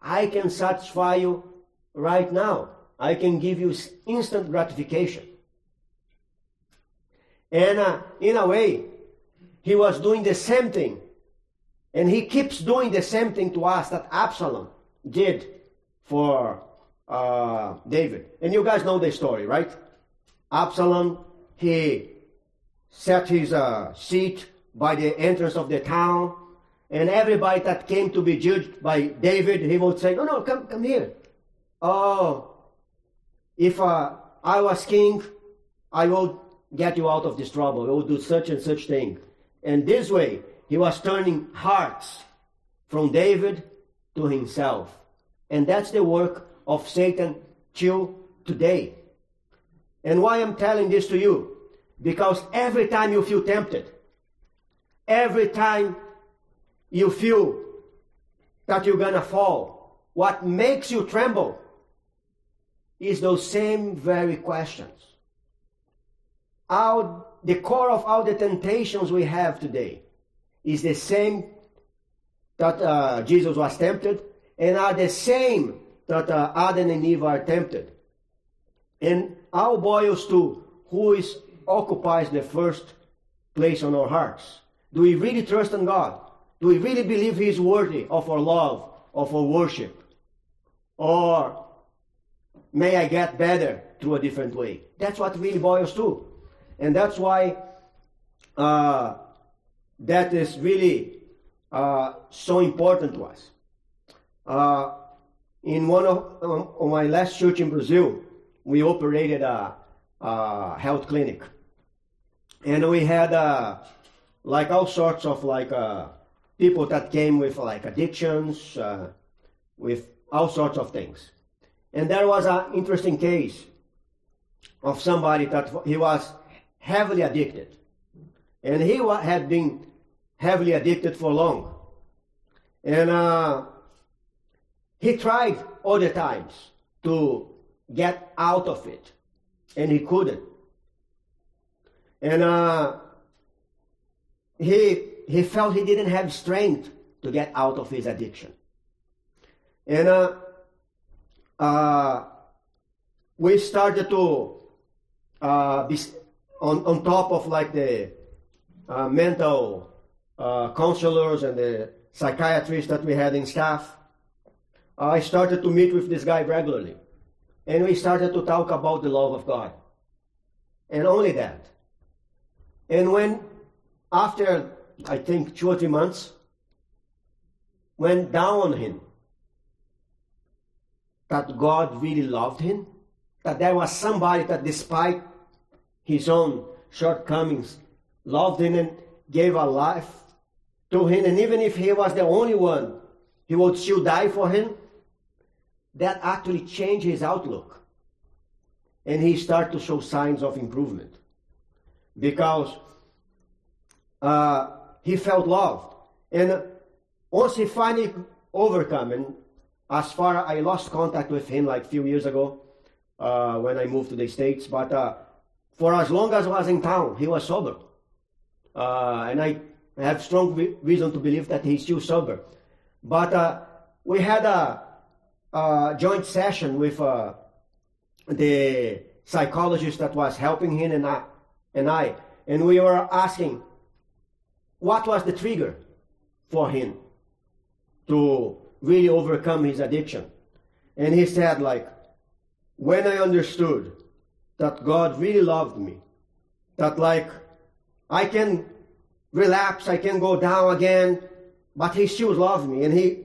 I can satisfy you right now. I can give you instant gratification. And uh, in a way, he was doing the same thing. And he keeps doing the same thing to us that Absalom did for uh, David. And you guys know the story, right? Absalom, he set his uh, seat by the entrance of the town, And everybody that came to be judged by David, he would say, No, no, come, come here. Oh, if uh, I was king, I will get you out of this trouble. I will do such and such thing. And this way, he was turning hearts from David to himself. And that's the work of Satan till today. And why I'm telling this to you? Because every time you feel tempted, every time you feel that you're gonna fall, what makes you tremble is those same very questions. Our, the core of all the temptations we have today is the same that uh, Jesus was tempted and are the same that uh, Adam and Eve are tempted. And all boils to who is occupies the first place on our hearts. Do we really trust in God? Do we really believe He is worthy of our love, of our worship? Or may I get better through a different way? That's what really boils to. And that's why uh, that is really uh, so important to us. Uh, in one of, um, of my last church in Brazil, we operated a, a health clinic, and we had uh, like all sorts of like uh, people that came with like addictions, uh, with all sorts of things. And there was an interesting case of somebody that he was heavily addicted, and he had been heavily addicted for long, and uh, he tried the times to get out of it, and he couldn't. And uh, he he felt he didn't have strength to get out of his addiction. And uh, uh, we started to uh, be on on top of like the uh, mental uh, counselors and the psychiatrists that we had in staff. I started to meet with this guy regularly. And we started to talk about the love of God. And only that. And when, after I think two or three months, went down on him that God really loved him, that there was somebody that, despite his own shortcomings, loved him and gave a life to him. And even if he was the only one, he would still die for him that actually changed his outlook. And he started to show signs of improvement. Because uh, he felt loved. And once he finally overcome, and as far I lost contact with him like a few years ago uh, when I moved to the States, but uh, for as long as I was in town, he was sober. Uh, and I have strong reason to believe that he's still sober. But uh, we had a uh, joint session with uh, the psychologist that was helping him and I, and I, and we were asking what was the trigger for him to really overcome his addiction. And he said, like, when I understood that God really loved me, that like I can relapse, I can go down again, but he still loves me and he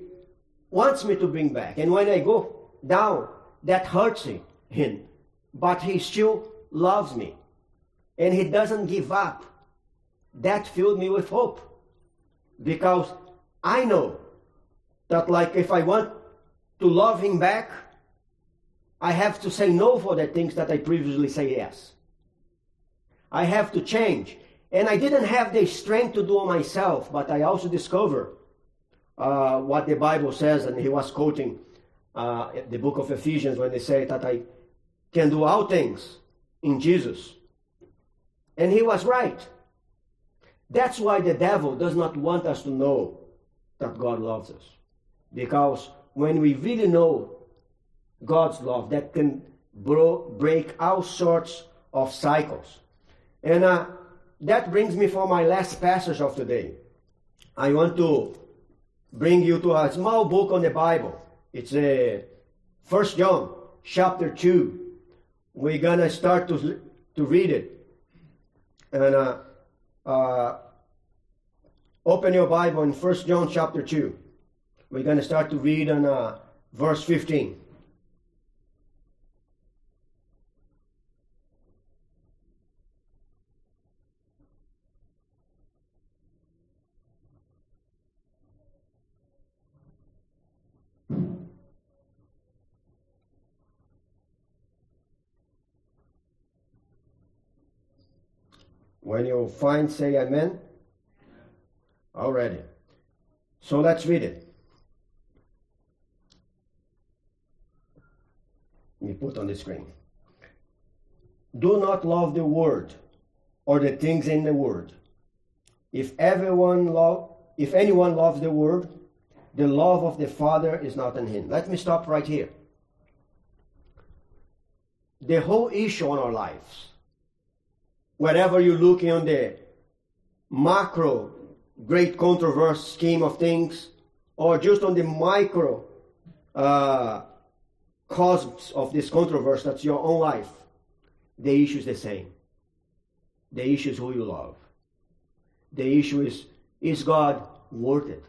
wants me to bring back. And when I go down, that hurts him. But he still loves me. And he doesn't give up. That filled me with hope. Because I know that like if I want to love him back, I have to say no for the things that I previously say yes. I have to change. And I didn't have the strength to do it myself, but I also discovered uh, what the Bible says, and he was quoting uh, the book of Ephesians when they say that I can do all things in Jesus. And he was right. That's why the devil does not want us to know that God loves us. Because when we really know God's love, that can bro- break all sorts of cycles. And uh, that brings me for my last passage of today. I want to bring you to a small book on the Bible. It's a uh, First John chapter two. We're gonna start to to read it, and uh, uh, Open your Bible in 1 John chapter 2. We're going to start to read on uh, verse 15. When you find, say amen. Already. So let's read it. Let me put on the screen. Do not love the world or the things in the world. If everyone love, if anyone loves the world, the love of the Father is not in him. Let me stop right here. The whole issue on our lives, wherever you're looking on the macro great controversy scheme of things, or just on the micro uh, of this controversy, that's your own life, the issue is the same. The issue is who you love. The issue is, is God worth it?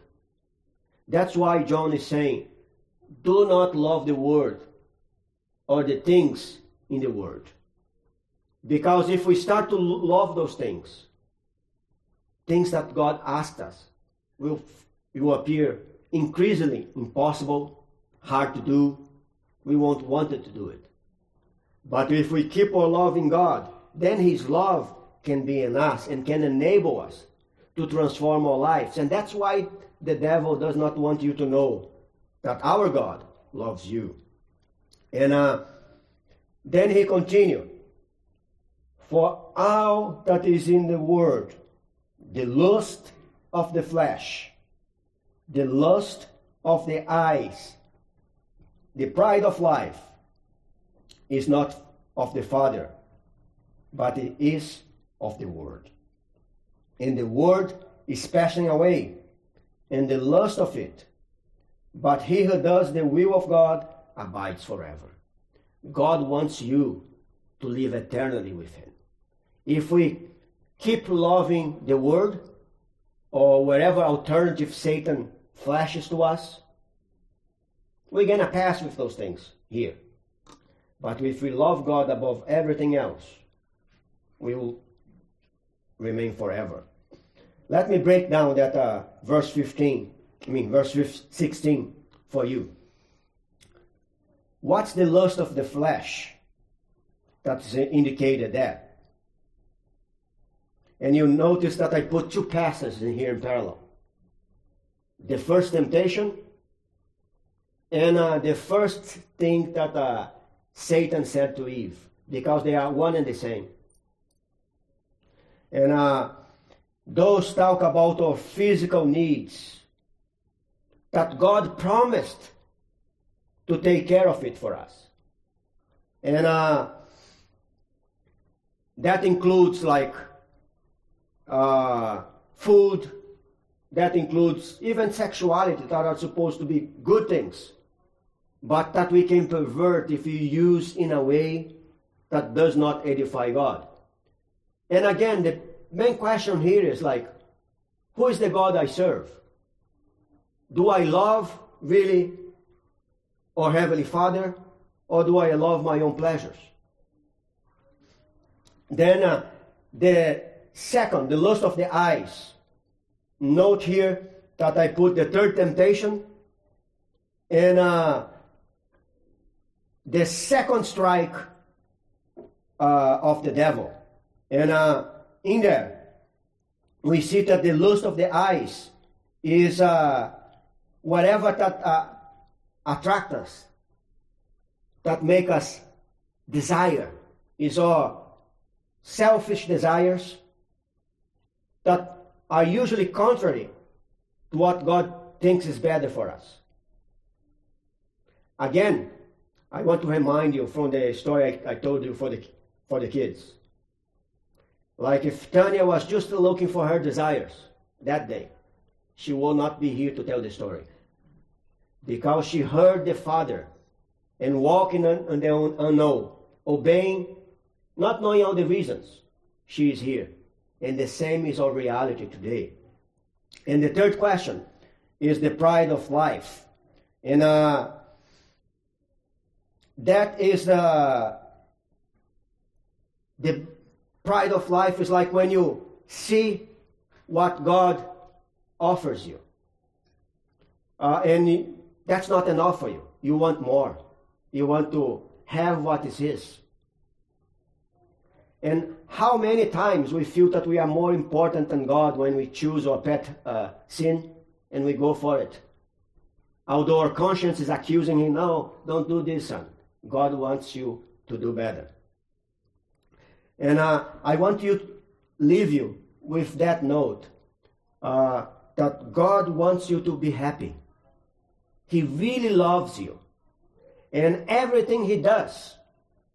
That's why John is saying, do not love the world or the things in the world. Because if we start to love those things, things that God asked us will, will appear increasingly impossible, hard to do. We won't want to do it. But if we keep our love in God, then His love can be in us and can enable us to transform our lives. And that's why the devil does not want you to know that our God loves you. And uh, then he continued, For all that is in the world, the lust of the flesh, the lust of the eyes, the pride of life is not of the Father, but it is of the world. And the world is passing away, and the lust of it. But he who does the will of God abides forever. God wants you to live eternally with Him. If we keep loving the world or whatever alternative Satan flashes to us, we're going to pass with those things here. But if we love God above everything else, we will remain forever. Let me break down that uh, verse 15, I mean, verse 16 for you. What's the lust of the flesh? That's indicated there. And you notice that I put two passages in here in parallel. The first temptation and uh, the first thing that uh, Satan said to Eve, because they are one and the same. And uh, those talk about our physical needs that God promised to take care of it for us. And uh, that includes like uh, food, that includes even sexuality that are supposed to be good things, but that we can pervert if we use in a way that does not edify God. And again, the main question here is like, who is the God I serve? Do I love really or Heavenly Father, or do I love my own pleasures? Then uh, the Second, the lust of the eyes. Note here that I put the third temptation and uh, the second strike uh, of the devil. And uh, in there, we see that the lust of the eyes is uh, whatever that uh, attract us, that make us desire, is our selfish desires, that are usually contrary to what God thinks is better for us. Again, I want to remind you from the story I, I told you for the, for the kids. Like if Tanya was just looking for her desires that day, she will not be here to tell the story. Because she heard the Father and walking on, the unknown, obeying, not knowing all the reasons, she is here. And the same is our reality today. And the third question is the pride of life. And uh, that is uh, the pride of life is like when you see what God offers you. Uh, and that's not enough for you. You want more. You want to have what is His. And how many times we feel that we are more important than God when we choose our pet uh, sin and we go for it. Although our conscience is accusing him, no, don't do this, son. God wants you to do better. And uh, I want you to leave you with that note uh, that God wants you to be happy. He really loves you. And everything He does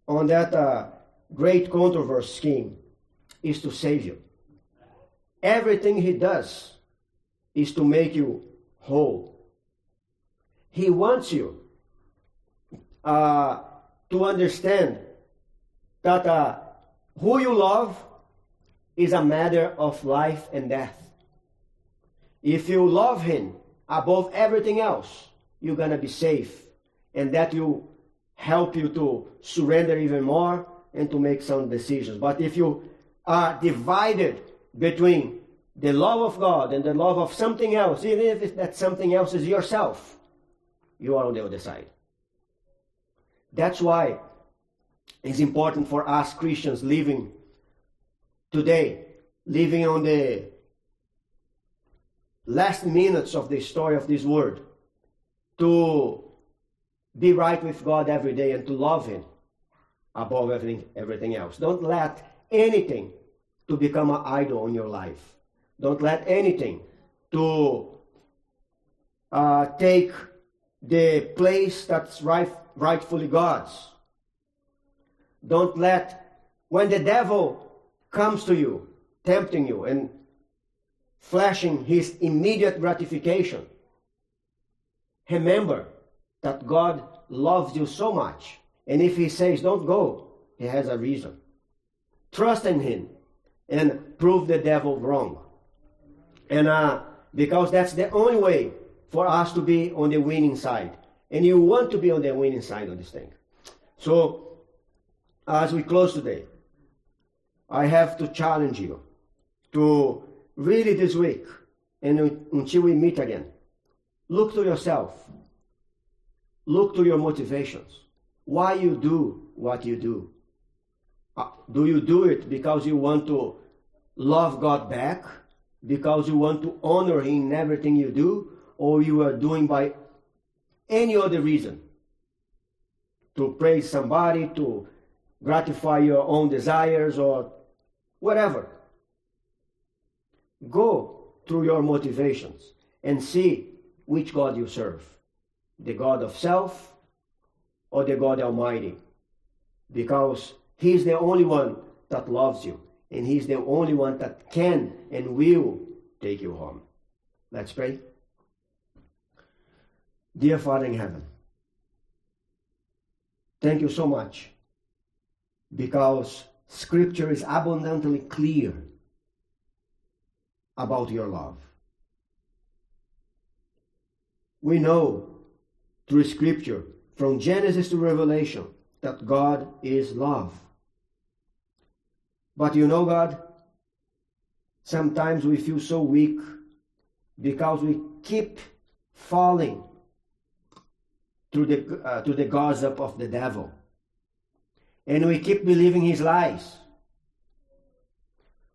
on that uh, great controversy scheme is to save you. Everything He does is to make you whole. He wants you uh, to understand that uh, who you love is a matter of life and death. If you love Him above everything else, you're going to be safe. And that will help you to surrender even more and to make some decisions. But if you are divided between the love of God and the love of something else, even if that something else is yourself, you are on the other side. That's why it's important for us Christians living today, living on the last minutes of the story of this world, to be right with God every day and to love Him above everything, everything else. Don't let anything to become an idol in your life. Don't let anything to uh, take the place that's right, rightfully God's. Don't let, when the devil comes to you, tempting you and flashing his immediate gratification, remember that God loves you so much. And if he says, don't go, he has a reason. Trust in him and prove the devil wrong. And uh, because that's the only way for us to be on the winning side. And you want to be on the winning side of this thing. So, as we close today, I have to challenge you to really this week and until we meet again, look to yourself. Look to your motivations. Why you do what you do. Uh, do you do it because you want to love God back? because you want to honor Him in everything you do, or you are doing by any other reason to praise somebody, to gratify your own desires, or whatever. Go through your motivations and see which God you serve the God of self Oh, or the God Almighty. Because He's the only one that loves you and He's the only one that can and will take you home. Let's pray. Dear Father in heaven, thank you so much because Scripture is abundantly clear about your love. We know through Scripture, from Genesis to Revelation, that God is love. But you know, God, sometimes we feel so weak because we keep falling to the, uh, to the gossip of the devil. And we keep believing his lies.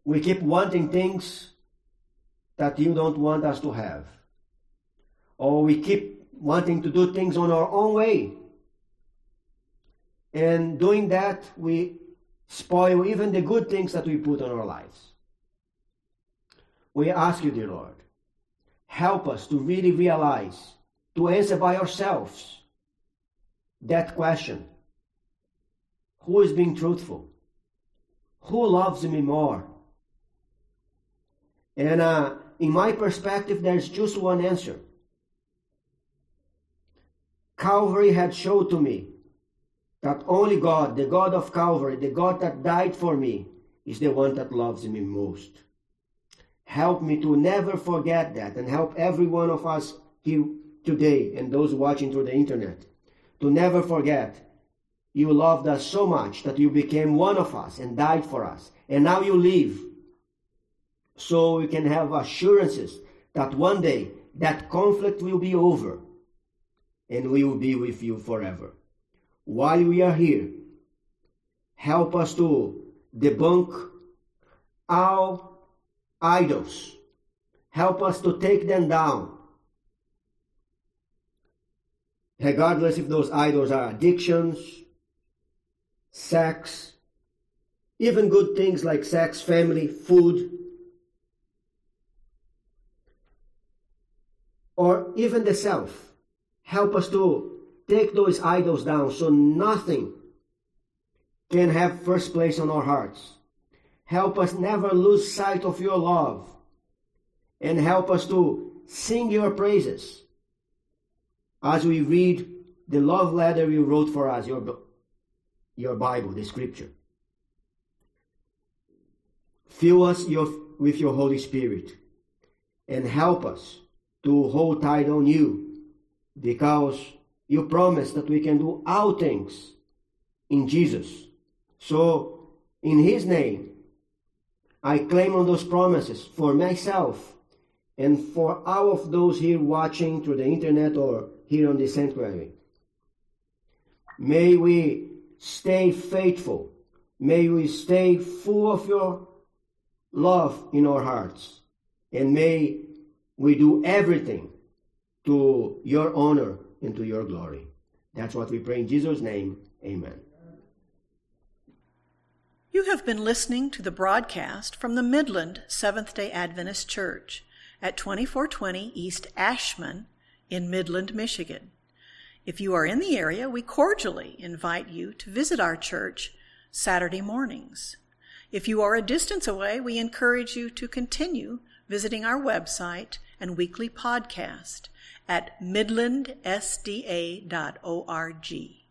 We keep wanting things that you don't want us to have. Or we keep wanting to do things on our own way. And doing that, we spoil even the good things that we put on our lives. We ask you, dear Lord, help us to really realize, to answer by ourselves that question Who is being truthful? Who loves me more? And uh, in my perspective, there's just one answer. Calvary had showed to me that only God, the God of Calvary, the God that died for me, is the one that loves me most. Help me to never forget that and help every one of us here today and those watching through the internet to never forget you loved us so much that you became one of us and died for us. And now you live. So we can have assurances that one day that conflict will be over and we will be with you forever. While we are here, help us to debunk our idols. Help us to take them down. Regardless if those idols are addictions, sex, even good things like sex, family, food, or even the self. Help us to take those idols down so nothing can have first place on our hearts. Help us never lose sight of your love and help us to sing your praises as we read the love letter you wrote for us, your your Bible, the scripture. Fill us your, with your Holy Spirit and help us to hold tight on you because you promise that we can do all things in Jesus. So, in His name, I claim on those promises for myself and for all of those here watching through the internet or here on the sanctuary. May we stay faithful. May we stay full of your love in our hearts. And may we do everything to your honor and to your glory. That's what we pray in Jesus' name. Amen. You have been listening to the broadcast from the Midland Seventh day Adventist Church at 2420 East Ashman in Midland, Michigan. If you are in the area, we cordially invite you to visit our church Saturday mornings. If you are a distance away, we encourage you to continue visiting our website and weekly podcast at midlandsda.org.